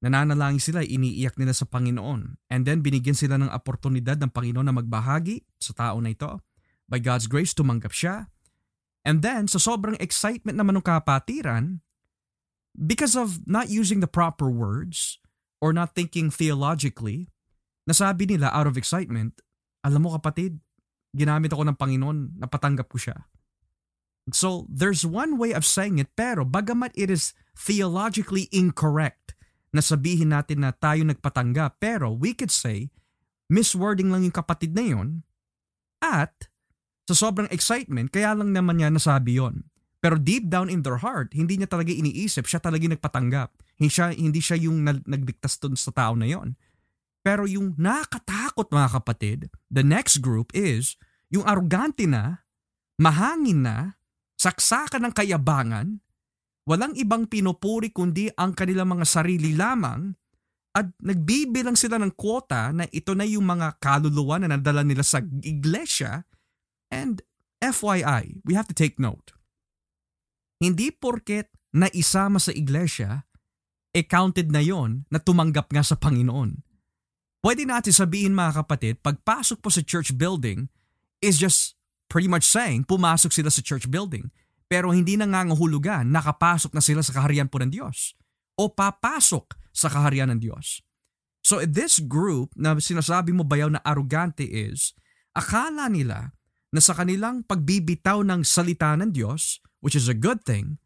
nananalangin sila, iniiyak nila sa Panginoon, and then binigyan sila ng oportunidad ng Panginoon na magbahagi sa tao na ito. By God's grace, tumanggap siya. And then, sa sobrang excitement naman ng kapatiran, because of not using the proper words or not thinking theologically, nasabi nila out of excitement, alam mo kapatid, ginamit ako ng Panginoon, napatanggap ko siya. So there's one way of saying it pero bagamat it is theologically incorrect na sabihin natin na tayo nagpatanggap pero we could say miswording lang yung kapatid na yon at sa sobrang excitement kaya lang naman niya nasabi yon. Pero deep down in their heart, hindi niya talaga iniisip, siya talaga nagpatanggap. Hindi siya, hindi siya yung nagdiktas dun sa tao na yon. Pero yung nakakatakot mga kapatid, the next group is yung arugante na, mahangin na, saksakan ng kayabangan, walang ibang pinupuri kundi ang kanilang mga sarili lamang at nagbibilang sila ng kwota na ito na yung mga kaluluwa na nadala nila sa iglesia and FYI, we have to take note hindi porket na isama sa iglesia, e counted na yon na tumanggap nga sa Panginoon. Pwede natin sabihin mga kapatid, pagpasok po sa church building is just pretty much saying pumasok sila sa church building. Pero hindi na nangangahulugan nakapasok na sila sa kaharian po ng Diyos o papasok sa kaharian ng Diyos. So this group na sinasabi mo bayaw na arugante is, akala nila na sa kanilang pagbibitaw ng salita ng Diyos, which is a good thing.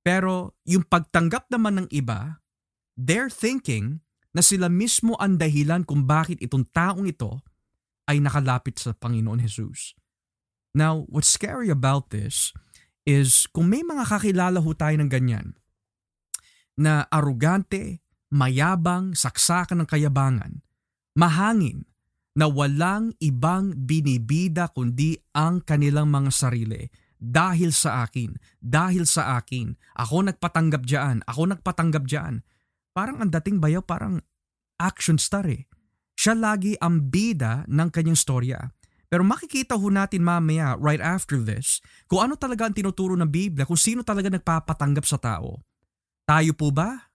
Pero yung pagtanggap naman ng iba, they're thinking na sila mismo ang dahilan kung bakit itong taong ito ay nakalapit sa Panginoon Jesus. Now, what's scary about this is kung may mga kakilala ho tayo ng ganyan, na arugante, mayabang, saksakan ng kayabangan, mahangin, na walang ibang binibida kundi ang kanilang mga sarili dahil sa akin, dahil sa akin, ako nagpatanggap diyan, ako nagpatanggap diyan. Parang ang dating bayaw parang action star eh. Siya lagi ang bida ng kanyang storya. Pero makikita ho natin mamaya right after this kung ano talaga ang tinuturo ng Biblia, kung sino talaga nagpapatanggap sa tao. Tayo po ba?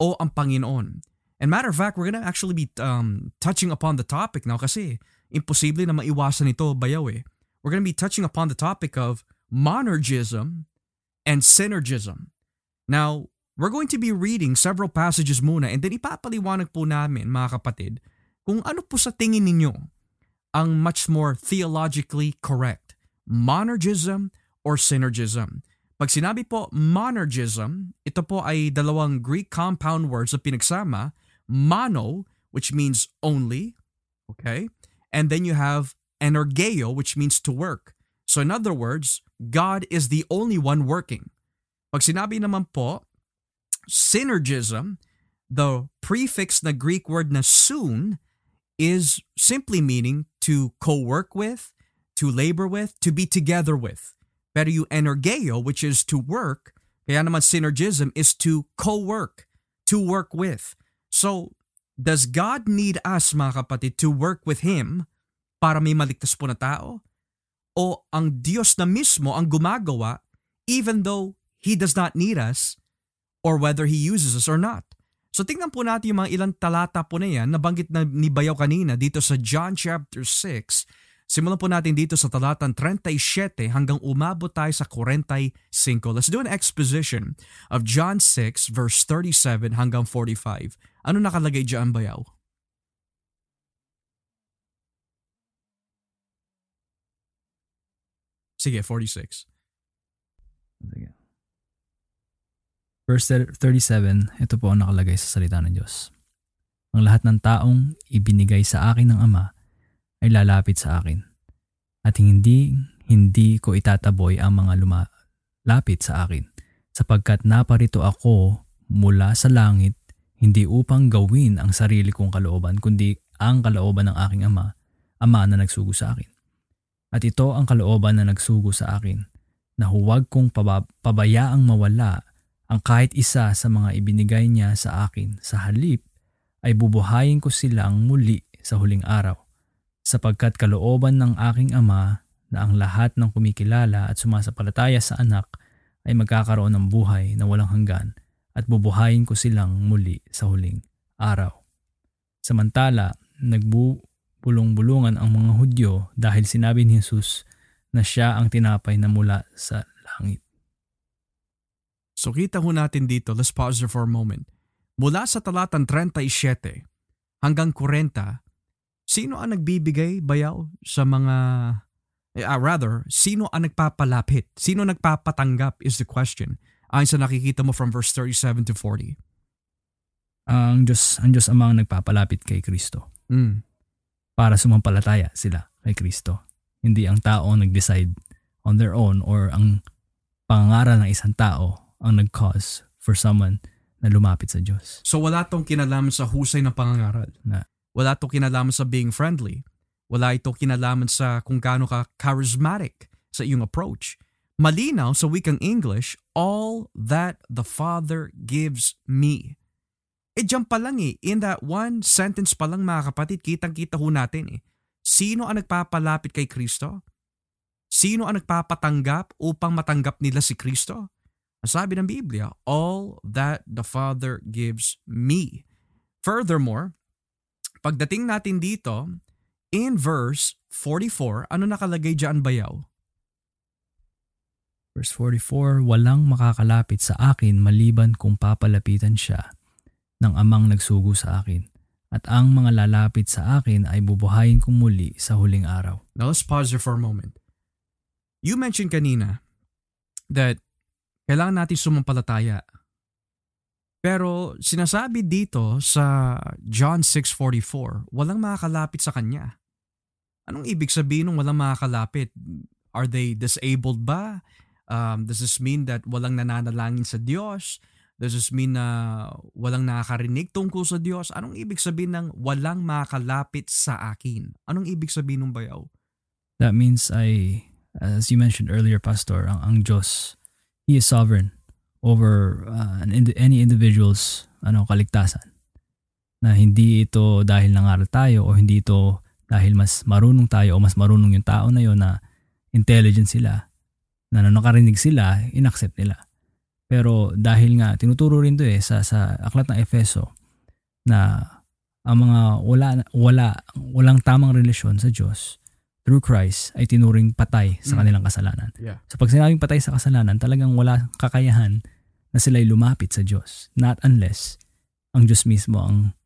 O ang Panginoon? And matter of fact, we're gonna actually be um, touching upon the topic now kasi imposible na maiwasan ito bayaw eh we're to be touching upon the topic of monergism and synergism. Now, we're going to be reading several passages muna and then ipapaliwanag po namin mga kapatid kung ano po sa tingin ninyo ang much more theologically correct, monergism or synergism. Pag sinabi po monergism, ito po ay dalawang Greek compound words na pinagsama, mono, which means only, okay? And then you have energeo, which means to work. So in other words, God is the only one working. Pag sinabi naman po, synergism, the prefix na Greek word na soon is simply meaning to co-work with, to labor with, to be together with. Pero yung energeo, which is to work, kaya naman synergism is to co-work, to work with. So, does God need us, mga kapatid, to work with Him para may maligtas po na tao? O ang Diyos na mismo ang gumagawa even though He does not need us or whether He uses us or not? So tingnan po natin yung mga ilang talata po na yan nabanggit na ni Bayaw kanina dito sa John chapter 6. Simulan po natin dito sa talatang 37 hanggang umabot tayo sa 45. Let's do an exposition of John 6 verse 37 hanggang 45. Ano nakalagay dyan, Bayaw? Sige, 46. Sige. Verse 37, ito po ang nakalagay sa salita ng Diyos. Ang lahat ng taong ibinigay sa akin ng Ama ay lalapit sa akin. At hindi, hindi ko itataboy ang mga lumalapit sa akin sapagkat naparito ako mula sa langit hindi upang gawin ang sarili kong kalooban kundi ang kalooban ng aking Ama, Ama na nagsugo sa akin. At ito ang kalooban na nagsugo sa akin, na huwag kong pabayaang mawala ang kahit isa sa mga ibinigay niya sa akin sa halip ay bubuhayin ko silang muli sa huling araw, sapagkat kalooban ng aking ama na ang lahat ng kumikilala at sumasapalataya sa anak ay magkakaroon ng buhay na walang hanggan at bubuhayin ko silang muli sa huling araw. Samantala, nagbu bulong-bulungan ang mga Hudyo dahil sinabi ni Jesus na siya ang tinapay na mula sa langit. So kita ho natin dito, let's pause for a moment. Mula sa talatang 37 hanggang 40, sino ang nagbibigay bayaw sa mga uh, rather, sino ang nagpapalapit? Sino nagpapatanggap is the question. Ayon sa nakikita mo from verse 37 to 40. Ang Diyos, ang Diyos Ama ang nagpapalapit kay Kristo. Mm. Para sumampalataya sila kay Kristo. Hindi ang tao ang nag-decide on their own or ang pangaral ng isang tao ang nag-cause for someone na lumapit sa Diyos. So wala tong kinalaman sa husay ng pangangaral. Na. Wala tong kinalaman sa being friendly. Wala ito kinalaman sa kung gaano ka charismatic sa iyong approach. Malinaw sa wikang English, all that the Father gives me. Eh dyan pa lang eh, in that one sentence pa lang mga kapatid, kitang-kita ho natin eh. Sino ang nagpapalapit kay Kristo? Sino ang nagpapatanggap upang matanggap nila si Kristo? Sabi ng Biblia, all that the Father gives me. Furthermore, pagdating natin dito, In verse 44, ano nakalagay dyan bayaw? Verse 44, Walang makakalapit sa akin maliban kung papalapitan siya ng amang nagsugo sa akin. At ang mga lalapit sa akin ay bubuhayin kong muli sa huling araw. Now let's pause here for a moment. You mentioned kanina that kailangan natin sumampalataya. Pero sinasabi dito sa John 6.44, walang makakalapit sa Kanya. Anong ibig sabihin ng walang makakalapit? Are they disabled ba? Um, does this mean that walang nananalangin sa Diyos? Does this mean na walang nakakarinig tungkol sa Diyos? Anong ibig sabihin ng walang makakalapit sa akin? Anong ibig sabihin ng bayaw? That means I, as you mentioned earlier, Pastor, ang, ang Diyos, He is sovereign over uh, any individual's ano, kaligtasan. Na hindi ito dahil nangaral tayo o hindi ito dahil mas marunong tayo o mas marunong yung tao na yon na intelligent sila, na nakarinig sila, inaccept nila. Pero dahil nga, tinuturo rin to eh sa, sa aklat ng Efeso na ang mga wala, wala, walang tamang relasyon sa Diyos through Christ ay tinuring patay sa mm. kanilang kasalanan. Yeah. So pag sinabing patay sa kasalanan, talagang wala kakayahan na sila'y lumapit sa Diyos. Not unless ang Diyos mismo ang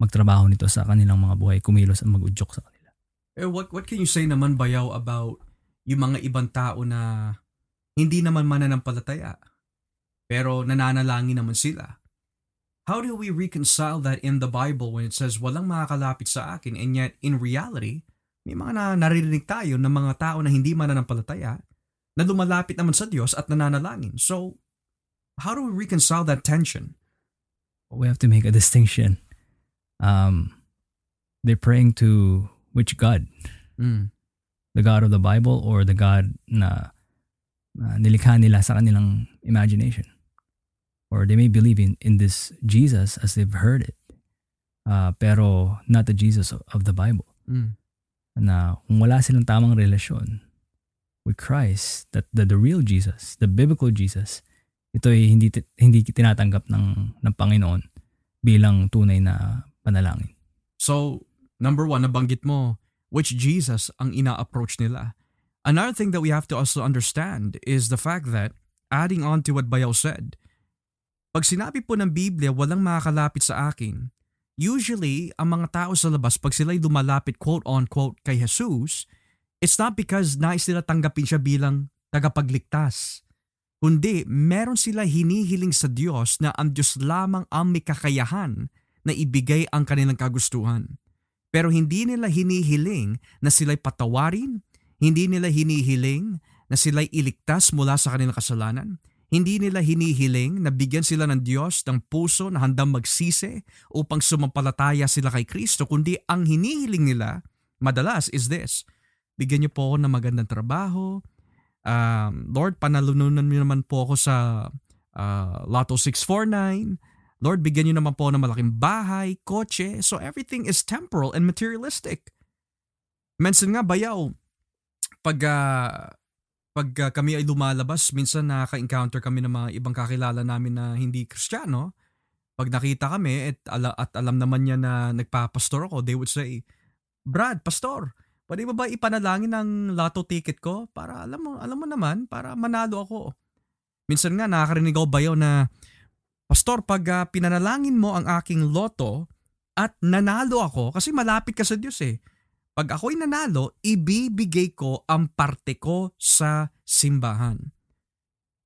magtrabaho nito sa kanilang mga buhay, kumilos at mag-udyok sa kanila. Eh, what, what can you say naman bayaw about yung mga ibang tao na hindi naman mananampalataya pero nananalangin naman sila? How do we reconcile that in the Bible when it says walang makakalapit sa akin and yet in reality, may mga na naririnig tayo ng mga tao na hindi mananampalataya na lumalapit naman sa Diyos at nananalangin. So, how do we reconcile that tension? We have to make a distinction um, they're praying to which God? Mm. The God of the Bible or the God na uh, nilikha nila sa kanilang imagination? Or they may believe in, in this Jesus as they've heard it, uh, pero not the Jesus of, of the Bible. Mm. Na kung wala silang tamang relasyon with Christ, that the, the real Jesus, the biblical Jesus, ito ay hindi hindi tinatanggap ng ng Panginoon bilang tunay na panalangin. So, number one, nabanggit mo, which Jesus ang ina-approach nila. Another thing that we have to also understand is the fact that, adding on to what Bayaw said, pag sinabi po ng Biblia, walang makakalapit sa akin, usually, ang mga tao sa labas, pag sila'y lumalapit quote-unquote kay Jesus, it's not because nais nila tanggapin siya bilang tagapagligtas. Kundi, meron sila hinihiling sa Diyos na ang Diyos lamang ang may kakayahan na ibigay ang kanilang kagustuhan. Pero hindi nila hinihiling na sila'y patawarin, hindi nila hinihiling na sila'y iligtas mula sa kanilang kasalanan, hindi nila hinihiling na bigyan sila ng Diyos ng puso na handang magsisi upang sumampalataya sila kay Kristo, kundi ang hinihiling nila madalas is this, bigyan niyo po ako ng magandang trabaho, um, Lord, panalununan niyo naman po ako sa uh, Lotto 649, Lord, bigyan niyo naman po ng malaking bahay, kotse, so everything is temporal and materialistic. Minsan nga bayaw, pag, uh, pag uh, kami ay lumalabas, minsan nakaka-encounter kami ng mga ibang kakilala namin na hindi kristyano. Pag nakita kami at, ala, at alam naman niya na nagpapastor ako, they would say, Brad, pastor, pwede ba ba ipanalangin ng lotto ticket ko para alam mo, alam mo naman, para manalo ako. Minsan nga nakakarinig ako bayaw na, Pastor, pag uh, pinanalangin mo ang aking loto at nanalo ako, kasi malapit ka sa Diyos eh. Pag ako'y nanalo, ibibigay ko ang parte ko sa simbahan.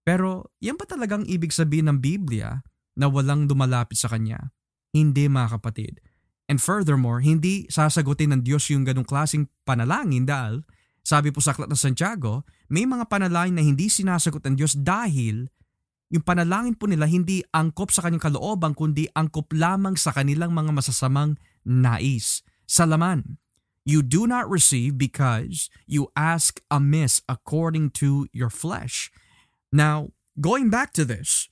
Pero yan ba talagang ibig sabihin ng Biblia na walang dumalapit sa Kanya? Hindi mga kapatid. And furthermore, hindi sasagutin ng Diyos yung ganong klaseng panalangin dahil sabi po sa Aklat ng Santiago, may mga panalangin na hindi sinasagot ng Diyos dahil yung panalangin po nila hindi angkop sa kanyang kalooban kundi angkop lamang sa kanilang mga masasamang nais. Sa laman, you do not receive because you ask amiss according to your flesh. Now, going back to this,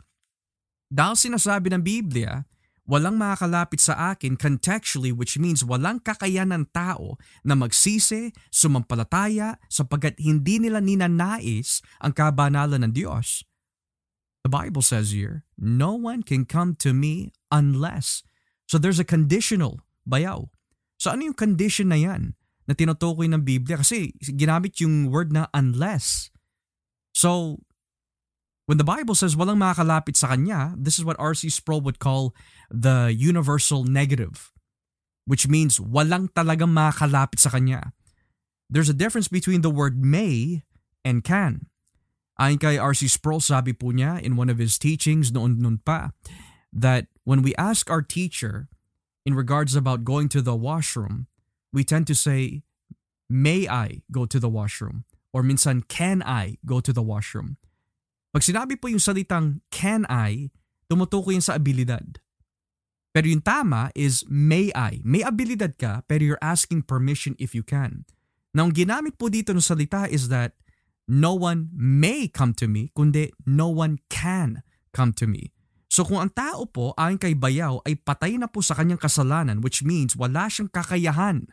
dahil sinasabi ng Biblia Walang makakalapit sa akin contextually which means walang kakayanan tao na magsisi, sumampalataya sapagkat hindi nila ninanais ang kabanalan ng Diyos. The Bible says here, no one can come to me unless. So there's a conditional bayaw. So ano yung condition na yan na tinutukoy ng Biblia? Kasi ginamit yung word na unless. So When the Bible says walang makakalapit sa kanya, this is what R.C. Sproul would call the universal negative, which means walang talagang makakalapit sa kanya. There's a difference between the word may and can. Ayon kay R.C. Sproul, sabi po niya in one of his teachings noon-noon pa, that when we ask our teacher in regards about going to the washroom, we tend to say, may I go to the washroom? Or minsan, can I go to the washroom? Pag sinabi po yung salitang can I, tumutukoy yun sa abilidad. Pero yung tama is may I. May abilidad ka pero you're asking permission if you can. Now, ang ginamit po dito ng salita is that no one may come to me, kundi no one can come to me. So kung ang tao po ayon kay Bayaw ay patay na po sa kanyang kasalanan which means wala siyang kakayahan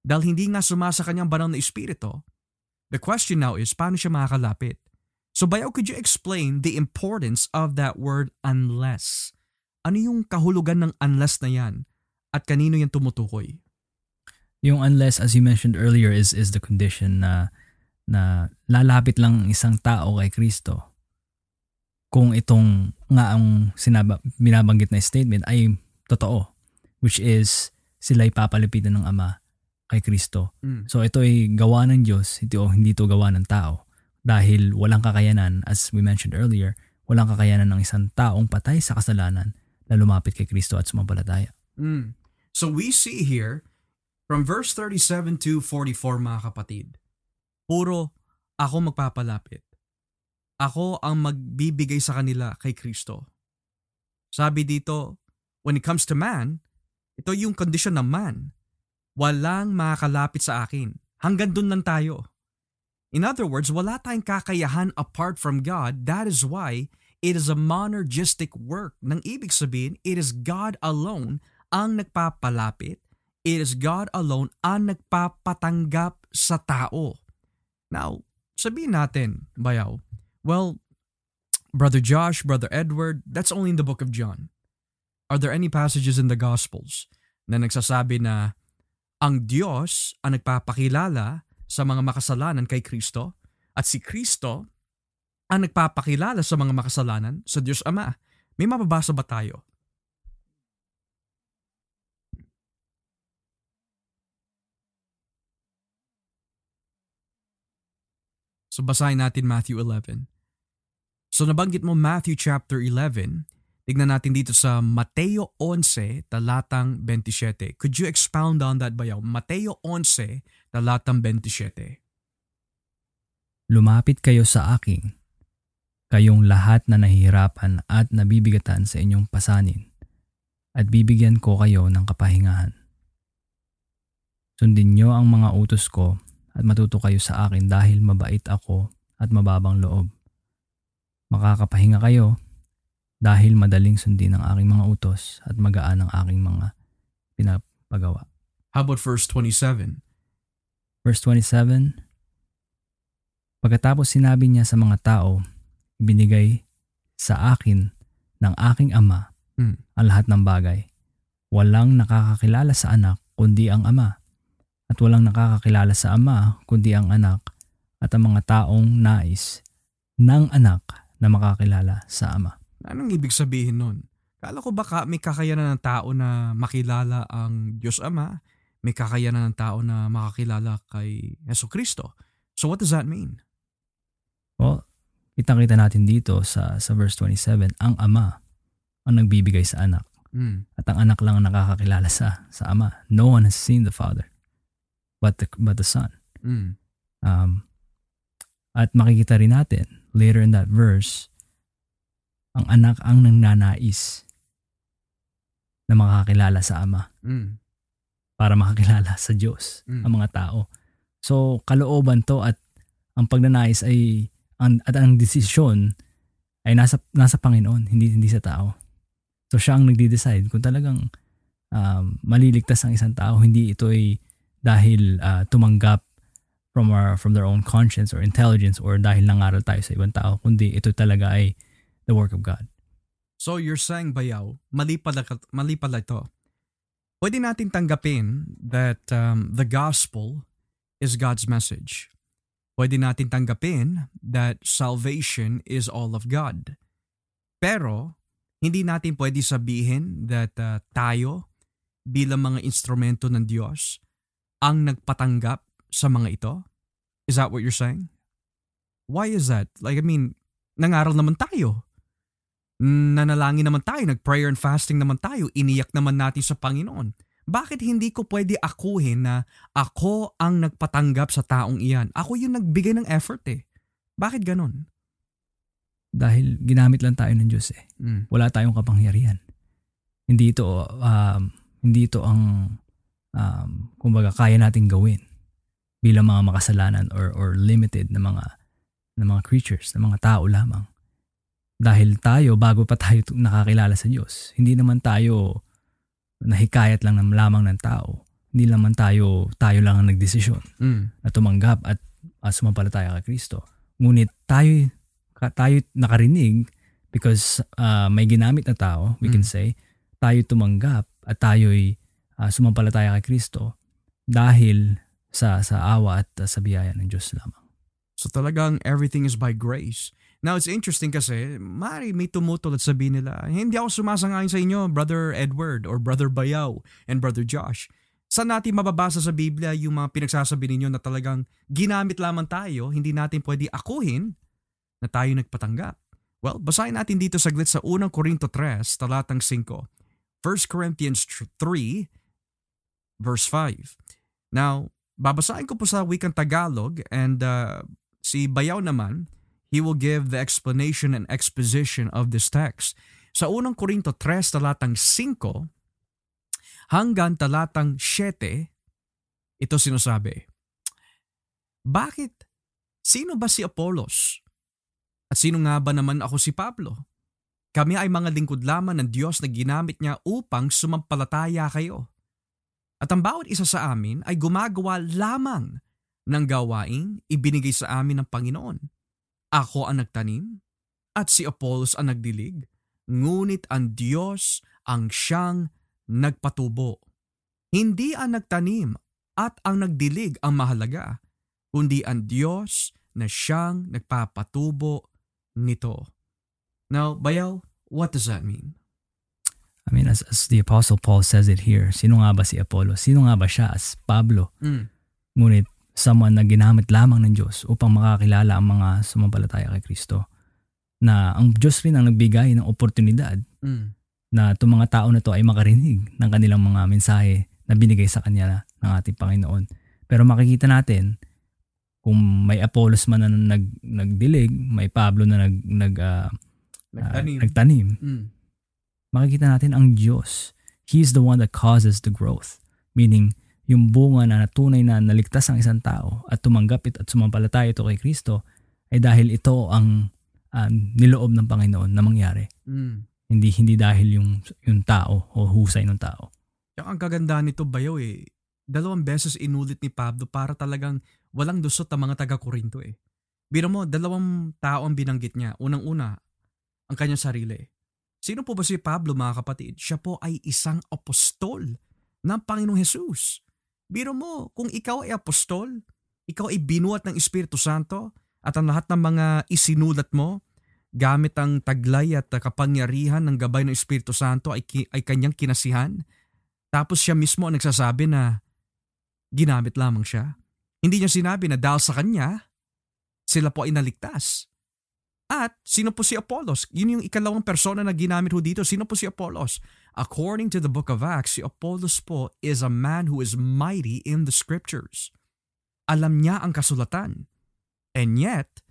dahil hindi nga sumasa kanyang banal na espiritu, the question now is paano siya makakalapit? So Bayaw, could you explain the importance of that word unless? Ano yung kahulugan ng unless na yan? At kanino yan tumutukoy? Yung unless, as you mentioned earlier, is is the condition na na lalapit lang isang tao kay Kristo kung itong nga ang sinaba, binabanggit na statement ay totoo which is sila ay papalipitan ng Ama kay Kristo. Mm. So ito ay gawa ng Diyos, ito hindi ito gawa ng tao dahil walang kakayanan, as we mentioned earlier, walang kakayanan ng isang taong patay sa kasalanan na lumapit kay Kristo at sumampalataya. Mm. So we see here, from verse 37 to 44 mga kapatid, puro ako magpapalapit. Ako ang magbibigay sa kanila kay Kristo. Sabi dito, when it comes to man, ito yung kondisyon ng man. Walang makakalapit sa akin. Hanggang dun lang tayo. In other words, wala tayong kakayahan apart from God. That is why it is a monergistic work. Nang ibig sabihin, it is God alone ang nagpapalapit. It is God alone ang nagpapatanggap sa tao. Now, sabihin natin, bayaw, well, Brother Josh, Brother Edward, that's only in the book of John. Are there any passages in the Gospels na nagsasabi na ang Diyos ang nagpapakilala sa mga makasalanan kay Kristo at si Kristo ang nagpapakilala sa mga makasalanan sa Diyos Ama. May mababasa ba tayo? So basahin natin Matthew 11. So nabanggit mo Matthew chapter 11, tignan natin dito sa Mateo 11, talatang 27. Could you expound on that bayaw? Mateo 11, talatang 27. Lumapit kayo sa akin, kayong lahat na nahihirapan at nabibigatan sa inyong pasanin, at bibigyan ko kayo ng kapahingahan. Sundin niyo ang mga utos ko at matuto kayo sa akin dahil mabait ako at mababang loob. Makakapahinga kayo dahil madaling sundin ang aking mga utos at magaan ang aking mga pinapagawa. How about verse 27? Verse 27, Pagkatapos sinabi niya sa mga tao, binigay sa akin ng aking ama hmm. ang lahat ng bagay. Walang nakakakilala sa anak kundi ang ama. At walang nakakakilala sa ama kundi ang anak at ang mga taong nais ng anak na makakilala sa Ama. Anong ibig sabihin nun? Kala ko baka may kakayanan ng tao na makilala ang Diyos Ama, may kakayanan ng tao na makakilala kay Yeso Kristo. So what does that mean? Well, kitang-kita natin dito sa, sa verse 27, ang Ama ang nagbibigay sa anak. Mm. At ang anak lang ang nakakakilala sa, sa Ama. No one has seen the Father but the, but the Son. Mm. Um, at makikita rin natin later in that verse, ang anak ang nangnanais na makakilala sa Ama Mm. para makakilala sa Diyos Mm. ang mga tao. So kalooban to at ang pagnanais ay ang, at ang desisyon ay nasa nasa Panginoon, hindi hindi sa tao. So siya ang nagde-decide kung talagang um, maliligtas ang isang tao, hindi ito ay dahil uh, tumanggap from our from their own conscience or intelligence or dahil nangaral tayo sa ibang tao, kundi ito talaga ay the work of God. So you're saying, Bayaw, mali pala, mali pala ito. Pwede natin tanggapin that um, the gospel is God's message. Pwede natin tanggapin that salvation is all of God. Pero, hindi natin pwede sabihin that uh, tayo bilang mga instrumento ng Diyos ang nagpatanggap sa mga ito? Is that what you're saying? Why is that? Like, I mean, nangaral naman tayo nanalangin naman tayo, nag-prayer and fasting naman tayo, iniyak naman natin sa Panginoon. Bakit hindi ko pwede akuhin na ako ang nagpatanggap sa taong iyan? Ako yung nagbigay ng effort eh. Bakit ganon? Dahil ginamit lang tayo ng Diyos eh. Mm. Wala tayong kapangyarihan. Hindi ito, um, hindi ito ang, um, kumbaga, kaya nating gawin bilang mga makasalanan or, or limited na mga, na mga creatures, na mga tao lamang. Dahil tayo, bago pa tayo nakakilala sa Diyos, hindi naman tayo nahikayat lang ng lamang ng tao. Hindi naman tayo, tayo lang ang nagdesisyon Mm. na tumanggap at uh, sumampalataya kay Kristo. Ngunit tayo, tayo nakarinig because uh, may ginamit na tao, we can Mm. say, tayo tumanggap at tayo'y uh, sumampalataya kay Kristo dahil sa sa awa at uh, sa biyaya ng Diyos lamang. So talagang everything is by grace. Now, it's interesting kasi, mari may tumutol at sabihin nila, hindi ako sumasangayon sa inyo, Brother Edward or Brother Bayaw and Brother Josh. Saan natin mababasa sa Biblia yung mga pinagsasabi ninyo na talagang ginamit lamang tayo, hindi natin pwede akuhin na tayo nagpatanggap? Well, basahin natin dito saglit sa unang Korinto 3, talatang 5. 1 Corinthians 3, verse 5. Now, babasahin ko po sa wikang Tagalog and uh, si Bayaw naman, he will give the explanation and exposition of this text. Sa unang Korinto 3 talatang 5 hanggang talatang 7, ito sinasabi, Bakit? Sino ba si Apolos? At sino nga ba naman ako si Pablo? Kami ay mga lingkod lamang ng Diyos na ginamit niya upang sumampalataya kayo. At ang bawat isa sa amin ay gumagawa lamang ng gawaing ibinigay sa amin ng Panginoon. Ako ang nagtanim at si Apollos ang nagdilig, ngunit ang Diyos ang siyang nagpatubo. Hindi ang nagtanim at ang nagdilig ang mahalaga, kundi ang Diyos na siyang nagpapatubo nito. Now, Bayaw, what does that mean? I mean, as, as the Apostle Paul says it here, sino nga ba si Apollo? Sino nga ba siya as Pablo? Mm. Ngunit someone na ginamit lamang ng Diyos upang makakilala ang mga sumampalataya kay Kristo. Na ang Diyos rin ang nagbigay ng oportunidad Mm. na itong mga tao na to ay makarinig ng kanilang mga mensahe na binigay sa kanya ng ating Panginoon. Pero makikita natin kung may Apollos man na nag, nagdilig, may Pablo na nag, nag, ah, Nagtanim. nagtanim, Mm. Makikita natin ang Diyos. He is the one that causes the growth. Meaning, yung bunga na natunay na naligtas ang isang tao at tumanggap it at sumampalataya ito kay Kristo ay dahil ito ang um, niloob ng Panginoon na mangyari. Mm. Hindi hindi dahil yung yung tao o husay ng tao. Yung ang kagandahan nito bayo eh, dalawang beses inulit ni Pablo para talagang walang dusot ang mga taga-Korinto eh. Biro mo, dalawang tao ang binanggit niya. Unang-una, ang kanyang sarili. Sino po ba si Pablo mga kapatid? Siya po ay isang apostol ng Panginoong Jesus. Biro mo, kung ikaw ay apostol, ikaw ay binuhat ng Espiritu Santo at ang lahat ng mga isinulat mo, gamit ang taglay at kapangyarihan ng gabay ng Espiritu Santo ay, ay kanyang kinasihan. Tapos siya mismo ang nagsasabi na ginamit lamang siya. Hindi niya sinabi na dahil sa kanya, sila po ay naligtas. At sino po si Apollos? Yun yung ikalawang persona na ginamit ho dito. Sino po si Apollos? According to the book of Acts, si Apollos po is a man who is mighty in the scriptures. Alam niya ang kasulatan. And yet,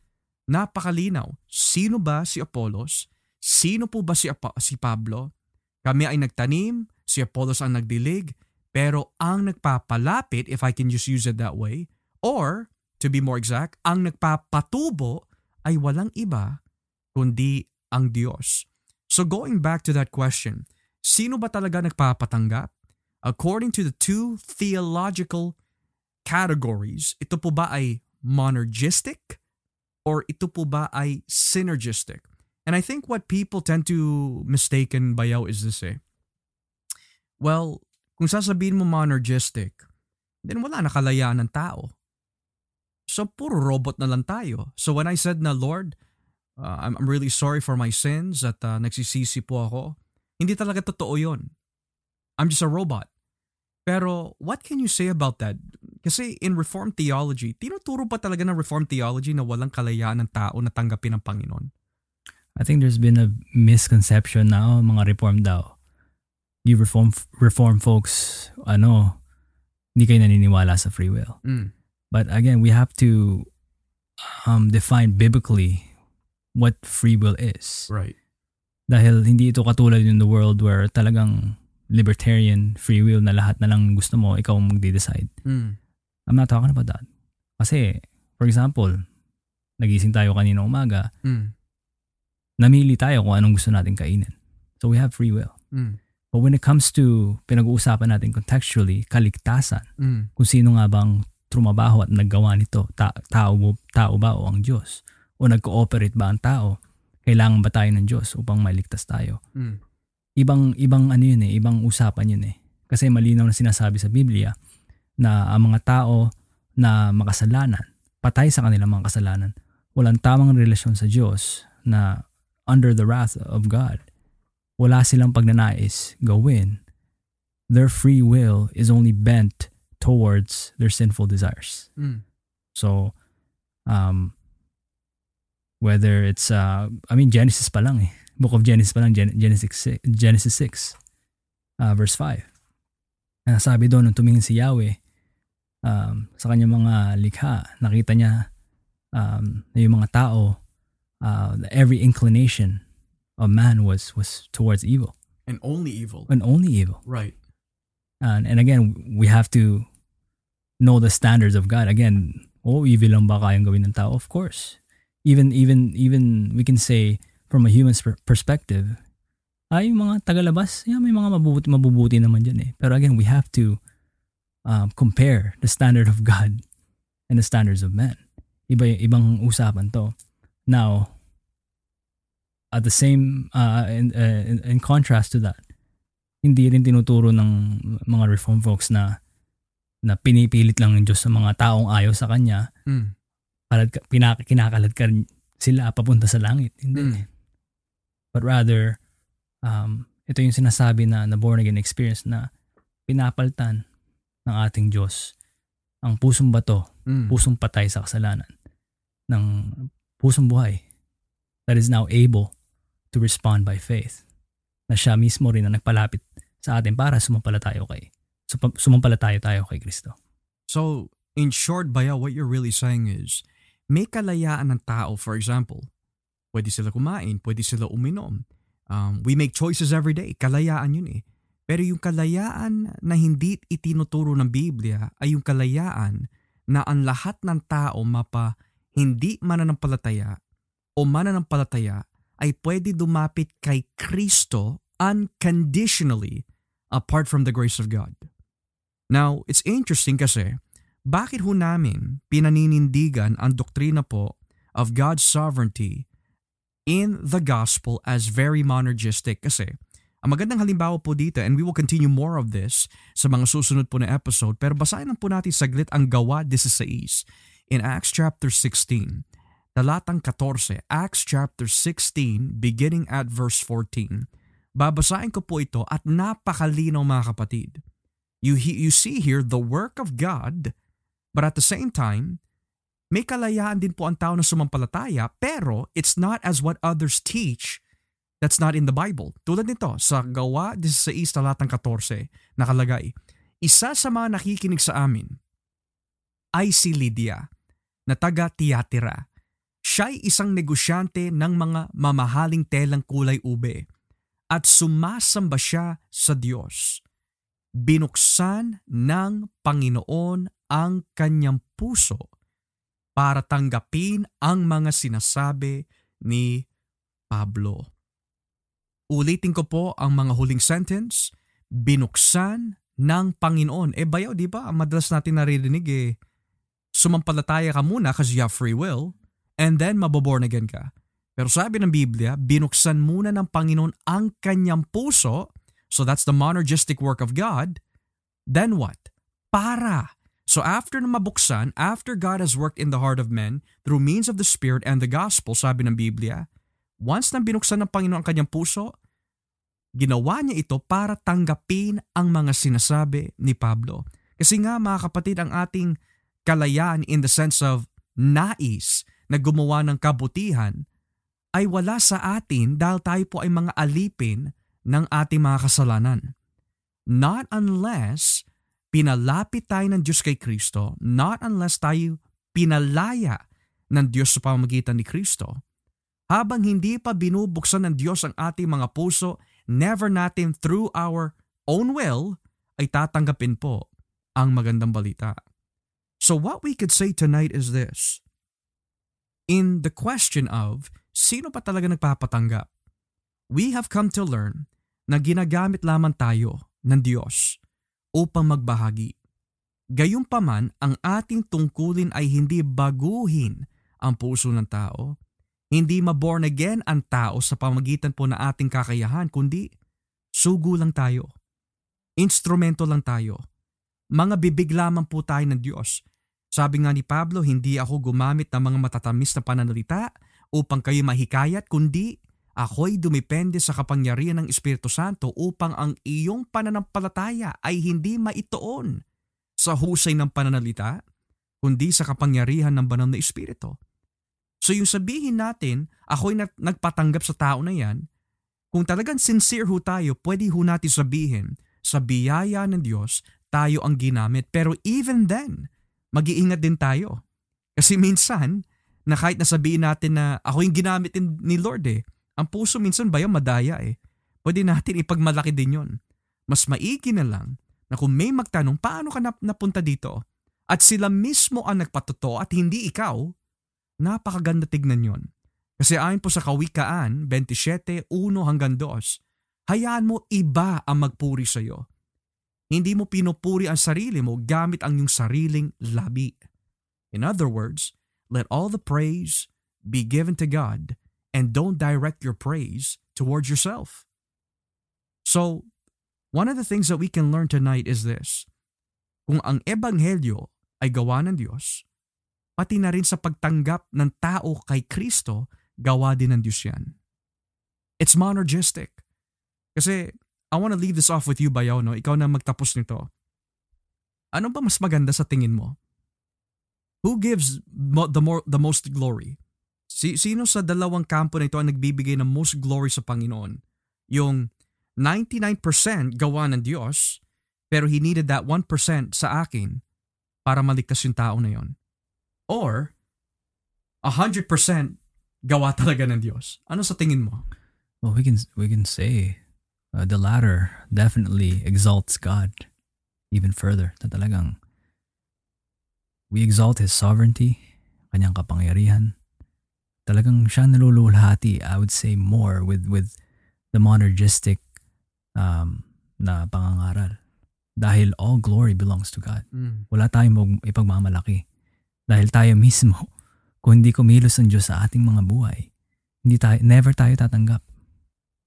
napakalinaw. Sino ba si Apollos? Sino po ba si, Ap- si Pablo? Kami ay nagtanim, si Apollos ang nagdilig, pero ang nagpapalapit, if I can just use it that way, or, to be more exact, ang nagpapatubo ay walang iba kundi ang Diyos. So going back to that question, sino ba talaga nagpapatanggap? According to the two theological categories, ito po ba ay monergistic or ito po ba ay synergistic? And I think what people tend to mistaken bayaw is this eh. Well, kung sasabihin mo monergistic, then wala na kalayaan ng tao. So puro robot na lang tayo. So when I said na Lord, uh, I'm, I'm really sorry for my sins at uh, nagsisisi po ako, hindi talaga totoo yon. I'm just a robot. Pero what can you say about that? Kasi in Reformed theology, tinuturo pa talaga ng Reformed theology na walang kalayaan ng tao na tanggapin ng Panginoon? I think there's been a misconception na oh, mga reform daw. You reform reform folks, ano, hindi kayo naniniwala sa free will. Mm. But again, we have to um, define biblically what free will is. Right. Dahil hindi ito katulad in the world where talagang libertarian free will na lahat na lang gusto mo, ikaw magde-decide. Mm. I'm not talking about that. Kasi, for example, nagising tayo kanina umaga, Mm. namili tayo kung anong gusto natin kainin. So we have free will. Mm. But when it comes to pinag-uusapan natin contextually, kaligtasan, Mm. kung sino nga bang trumabaho at naggawa nito, ta- tao, mo, tao ba o ang Diyos? O nag-cooperate ba ang tao? Kailangan ba tayo ng Diyos upang mailigtas tayo? Mm. Ibang, ibang ano yun eh, ibang usapan yun eh. Kasi malinaw na sinasabi sa Biblia na ang mga tao na makasalanan, patay sa kanilang mga kasalanan, walang tamang relasyon sa Diyos na under the wrath of God. Wala silang pagnanais gawin. Their free will is only bent towards their sinful desires. Mm. So, um, whether it's, uh, I mean, Genesis pa lang eh. Book of Genesis pa lang, Gen- Genesis 6, Genesis 6 uh, verse 5. Uh, sabi doon, nung tumingin si Yahweh um, sa kanyang mga likha, nakita niya um, na yung mga tao, uh, every inclination of man was was towards evil And only evil. and only evil. Right. And, and again, we have to know the standards of God. Again, oh, evil lang ba kayang gawin ng tao? Of course. Even, even, even we can say from a human's per- perspective, ay, yung mga tagalabas, yeah, may mga mabubuti, mabubuti naman dyan eh. Pero again, we have to um, compare the standard of God and the standards of man. Iba, ibang usapan to. Now, at the same, uh, in, uh, in, in contrast to that, hindi rin tinuturo ng mga reform folks na na pinipilit lang ng Diyos sa mga taong ayaw sa Kanya, Mm. kalad, ka- pinak, kinakalad ka sila papunta sa langit. Hindi. Mm. But rather, um, ito yung sinasabi na, na born again experience na pinapaltan ng ating Diyos ang pusong bato, Mm. pusong patay sa kasalanan, ng pusong buhay that is now able to respond by faith. Na siya mismo rin na nagpalapit sa atin para sumampalataya kay supa- sumampalataya tayo kay Kristo. So, in short, Baya, what you're really saying is, may kalayaan ng tao, for example, pwede sila kumain, pwede sila uminom. Um, we make choices every day. Kalayaan yun eh. Pero yung kalayaan na hindi itinuturo ng Biblia ay yung kalayaan na ang lahat ng tao mapa hindi mananampalataya o mananampalataya ay pwede dumapit kay Kristo unconditionally apart from the grace of God. Now, it's interesting kasi bakit ho namin pinaninindigan ang doktrina po of God's sovereignty in the gospel as very monergistic kasi ang magandang halimbawa po dito and we will continue more of this sa mga susunod po na episode pero basahin lang po natin saglit ang gawa 16 in Acts chapter 16. talatang 14, Acts chapter 16, beginning at verse 14. Babasahin ko po ito at napakalinaw mga kapatid. You, you see here the work of God, but at the same time, may kalayaan din po ang tao na sumampalataya pero it's not as what others teach that's not in the Bible. Tulad nito sa Gawa 16 talatang 14 nakalagay, Isa sa mga nakikinig sa amin ay si Lydia na taga Tiatira. Siya'y isang negosyante ng mga mamahaling telang kulay ube at sumasamba siya sa Diyos. Binuksan ng Panginoon ang kanyang puso para tanggapin ang mga sinasabi ni Pablo. Ulitin ko po ang mga huling sentence, binuksan ng Panginoon. Eh bayaw, di ba? Madalas natin naririnig eh, sumampalataya ka muna kasi you have free will and then maboborn again ka. Pero sabi ng Biblia, binuksan muna ng Panginoon ang kanyang puso, so that's the monergistic work of God, then what? Para. So after na mabuksan, after God has worked in the heart of men through means of the Spirit and the Gospel, sabi ng Biblia, once na binuksan ng Panginoon ang kanyang puso, ginawa niya ito para tanggapin ang mga sinasabi ni Pablo. Kasi nga mga kapatid, ang ating kalayaan in the sense of nais na gumawa ng kabutihan ay wala sa atin dahil tayo po ay mga alipin ng ating mga kasalanan. Not unless pinalapit tayo ng Diyos kay Kristo, not unless tayo pinalaya ng Diyos sa pamamagitan ni Kristo. Habang hindi pa binubuksan ng Diyos ang ating mga puso, never natin through our own will ay tatanggapin po ang magandang balita. So what we could say tonight is this. In the question of sino pa talaga nagpapatanggap? We have come to learn na ginagamit lamang tayo ng Diyos upang magbahagi. Gayunpaman, ang ating tungkulin ay hindi baguhin ang puso ng tao. Hindi maborn again ang tao sa pamagitan po na ating kakayahan, kundi sugo lang tayo. Instrumento lang tayo. Mga bibig lamang po tayo ng Diyos. Sabi nga ni Pablo, hindi ako gumamit ng mga matatamis na pananalita upang kayo mahikayat, kundi ako'y dumipende sa kapangyarihan ng Espiritu Santo upang ang iyong pananampalataya ay hindi maitoon sa husay ng pananalita, kundi sa kapangyarihan ng banal na Espiritu. So yung sabihin natin, ako'y nagpatanggap sa tao na yan, kung talagang sincere ho tayo, pwede ho natin sabihin, sa biyaya ng Diyos, tayo ang ginamit. Pero even then, mag-iingat din tayo. Kasi minsan, na kahit nasabihin natin na ako yung ginamit ni Lord eh. Ang puso minsan ba yung madaya eh. Pwede natin ipagmalaki din yon. Mas maigi na lang na kung may magtanong paano ka napunta dito at sila mismo ang nagpatotoo at hindi ikaw, napakaganda tignan yon. Kasi ayon po sa Kawikaan 27.1 hanggang 2, hayaan mo iba ang magpuri sa iyo. Hindi mo pinupuri ang sarili mo gamit ang iyong sariling labi. In other words, let all the praise be given to God and don't direct your praise towards yourself. So, one of the things that we can learn tonight is this. Kung ang ebanghelyo ay gawa ng Diyos, pati na rin sa pagtanggap ng tao kay Kristo, gawa din ng Diyos yan. It's monergistic. Kasi, I want to leave this off with you, Bayaw? Ikaw na magtapos nito. Ano ba mas maganda sa tingin mo? Who gives the more the most glory? Si, sino sa dalawang kampo na ito ang nagbibigay ng most glory sa Panginoon? Yung 99% gawa ng Diyos, pero He needed that 1% sa akin para maligtas yung tao na yon. Or, 100% gawa talaga ng Diyos. Ano sa tingin mo? Well, we can we can say uh, the latter definitely exalts God even further. Na talagang We exalt His sovereignty, kanyang kapangyarihan. Talagang siya nalululhati, I would say more with with the monergistic um, na pangangaral. Dahil all glory belongs to God. Mm. Wala tayong ipagmamalaki. Dahil tayo mismo, kung hindi kumilos ang Diyos sa ating mga buhay, hindi tayo, never tayo tatanggap.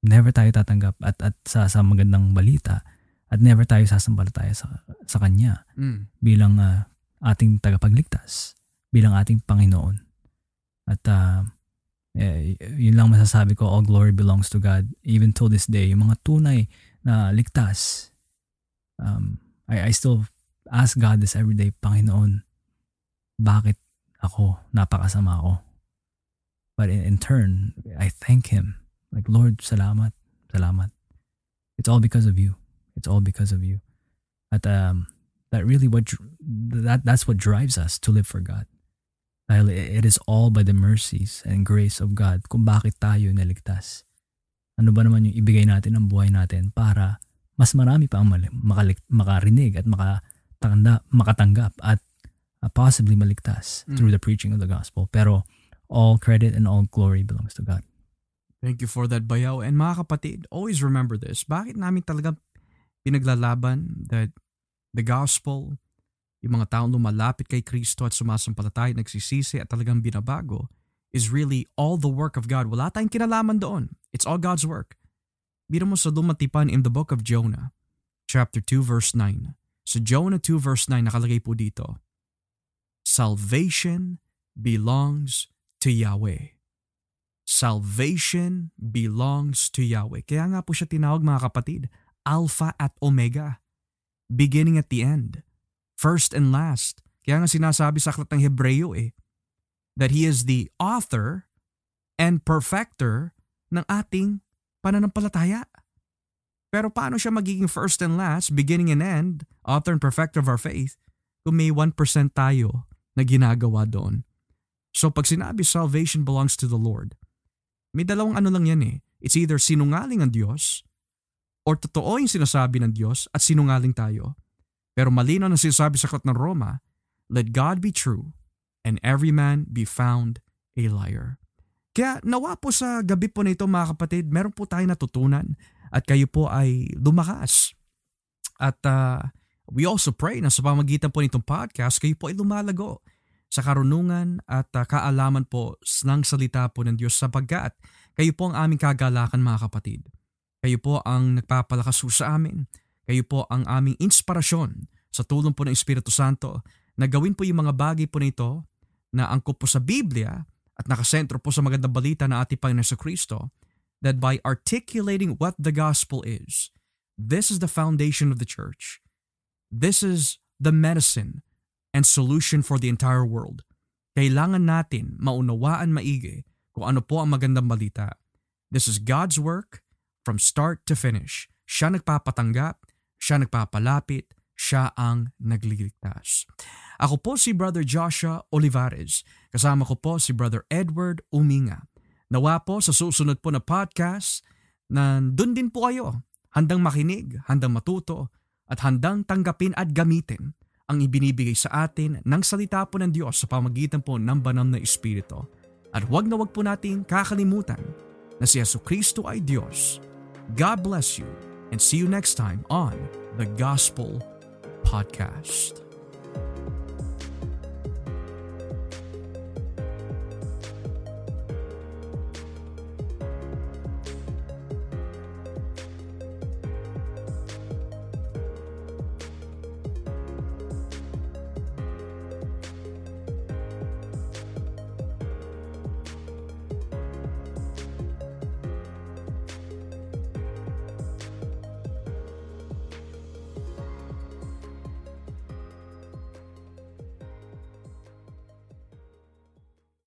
Never tayo tatanggap at, at sa, sa magandang balita at never tayo sasambalataya sa, sa Kanya mm. bilang uh, ating tagapagligtas bilang ating Panginoon At uh, eh, yun lang masasabi ko, all glory belongs to God. Even till this day, yung mga tunay na ligtas, um, I, I still ask God this every day, Panginoon, bakit ako, napakasama ako? But in, in turn, I thank Him. Like, Lord, salamat, salamat. It's all because of you. It's all because of you. At um, that really what that that's what drives us to live for God. Dahil it is all by the mercies and grace of God kung bakit tayo naligtas. Ano ba naman yung ibigay natin ng buhay natin para mas marami pa ang makalik, makarinig at makatanda, makatanggap at uh, possibly maligtas mm. through the preaching of the gospel. Pero all credit and all glory belongs to God. Thank you for that, Bayaw. And mga kapatid, always remember this. Bakit namin talaga pinaglalaban that the gospel yung mga taong lumalapit kay Kristo at sumasampalataya, nagsisisi at talagang binabago is really all the work of God. Wala tayong kinalaman doon. It's all God's work. Biro mo sa dumatipan in the book of Jonah, chapter 2 verse 9. Sa Jonah 2 verse 9 nakalagay po dito, Salvation belongs to Yahweh. Salvation belongs to Yahweh. Kaya nga po siya tinawag mga kapatid, Alpha at Omega, beginning at the end first and last. Kaya nga sinasabi sa aklat ng Hebreo eh, that He is the author and perfecter ng ating pananampalataya. Pero paano siya magiging first and last, beginning and end, author and perfecter of our faith, kung may 1% tayo na ginagawa doon? So pag sinabi salvation belongs to the Lord, may dalawang ano lang yan eh. It's either sinungaling ang Diyos or totoo yung sinasabi ng Diyos at sinungaling tayo. Pero malino na sinasabi sa Aklat ng Roma, Let God be true and every man be found a liar. Kaya nawa po sa gabi po na ito mga kapatid, meron po tayo natutunan at kayo po ay lumakas. At uh, we also pray na sa pamagitan po nitong podcast, kayo po ay lumalago sa karunungan at uh, kaalaman po ng salita po ng Diyos sapagkat kayo po ang aming kagalakan mga kapatid. Kayo po ang nagpapalakas sa amin kayo po ang aming inspirasyon sa tulong po ng Espiritu Santo na gawin po yung mga bagay po nito na angkop po sa Biblia at nakasentro po sa magandang balita na ating Panginoon Kristo that by articulating what the gospel is, this is the foundation of the church. This is the medicine and solution for the entire world. Kailangan natin maunawaan maigi kung ano po ang magandang balita. This is God's work from start to finish. Siya nagpapatanggap, siya nagpapalapit, siya ang nagliligtas. Ako po si Brother Joshua Olivares. Kasama ko po si Brother Edward Uminga. Nawa po sa susunod po na podcast na doon din po kayo. Handang makinig, handang matuto, at handang tanggapin at gamitin ang ibinibigay sa atin ng salita po ng Diyos sa pamagitan po ng banal na Espiritu. At huwag na huwag po nating kakalimutan na si Yesu Kristo ay Diyos. God bless you and see you next time on the Gospel Podcast.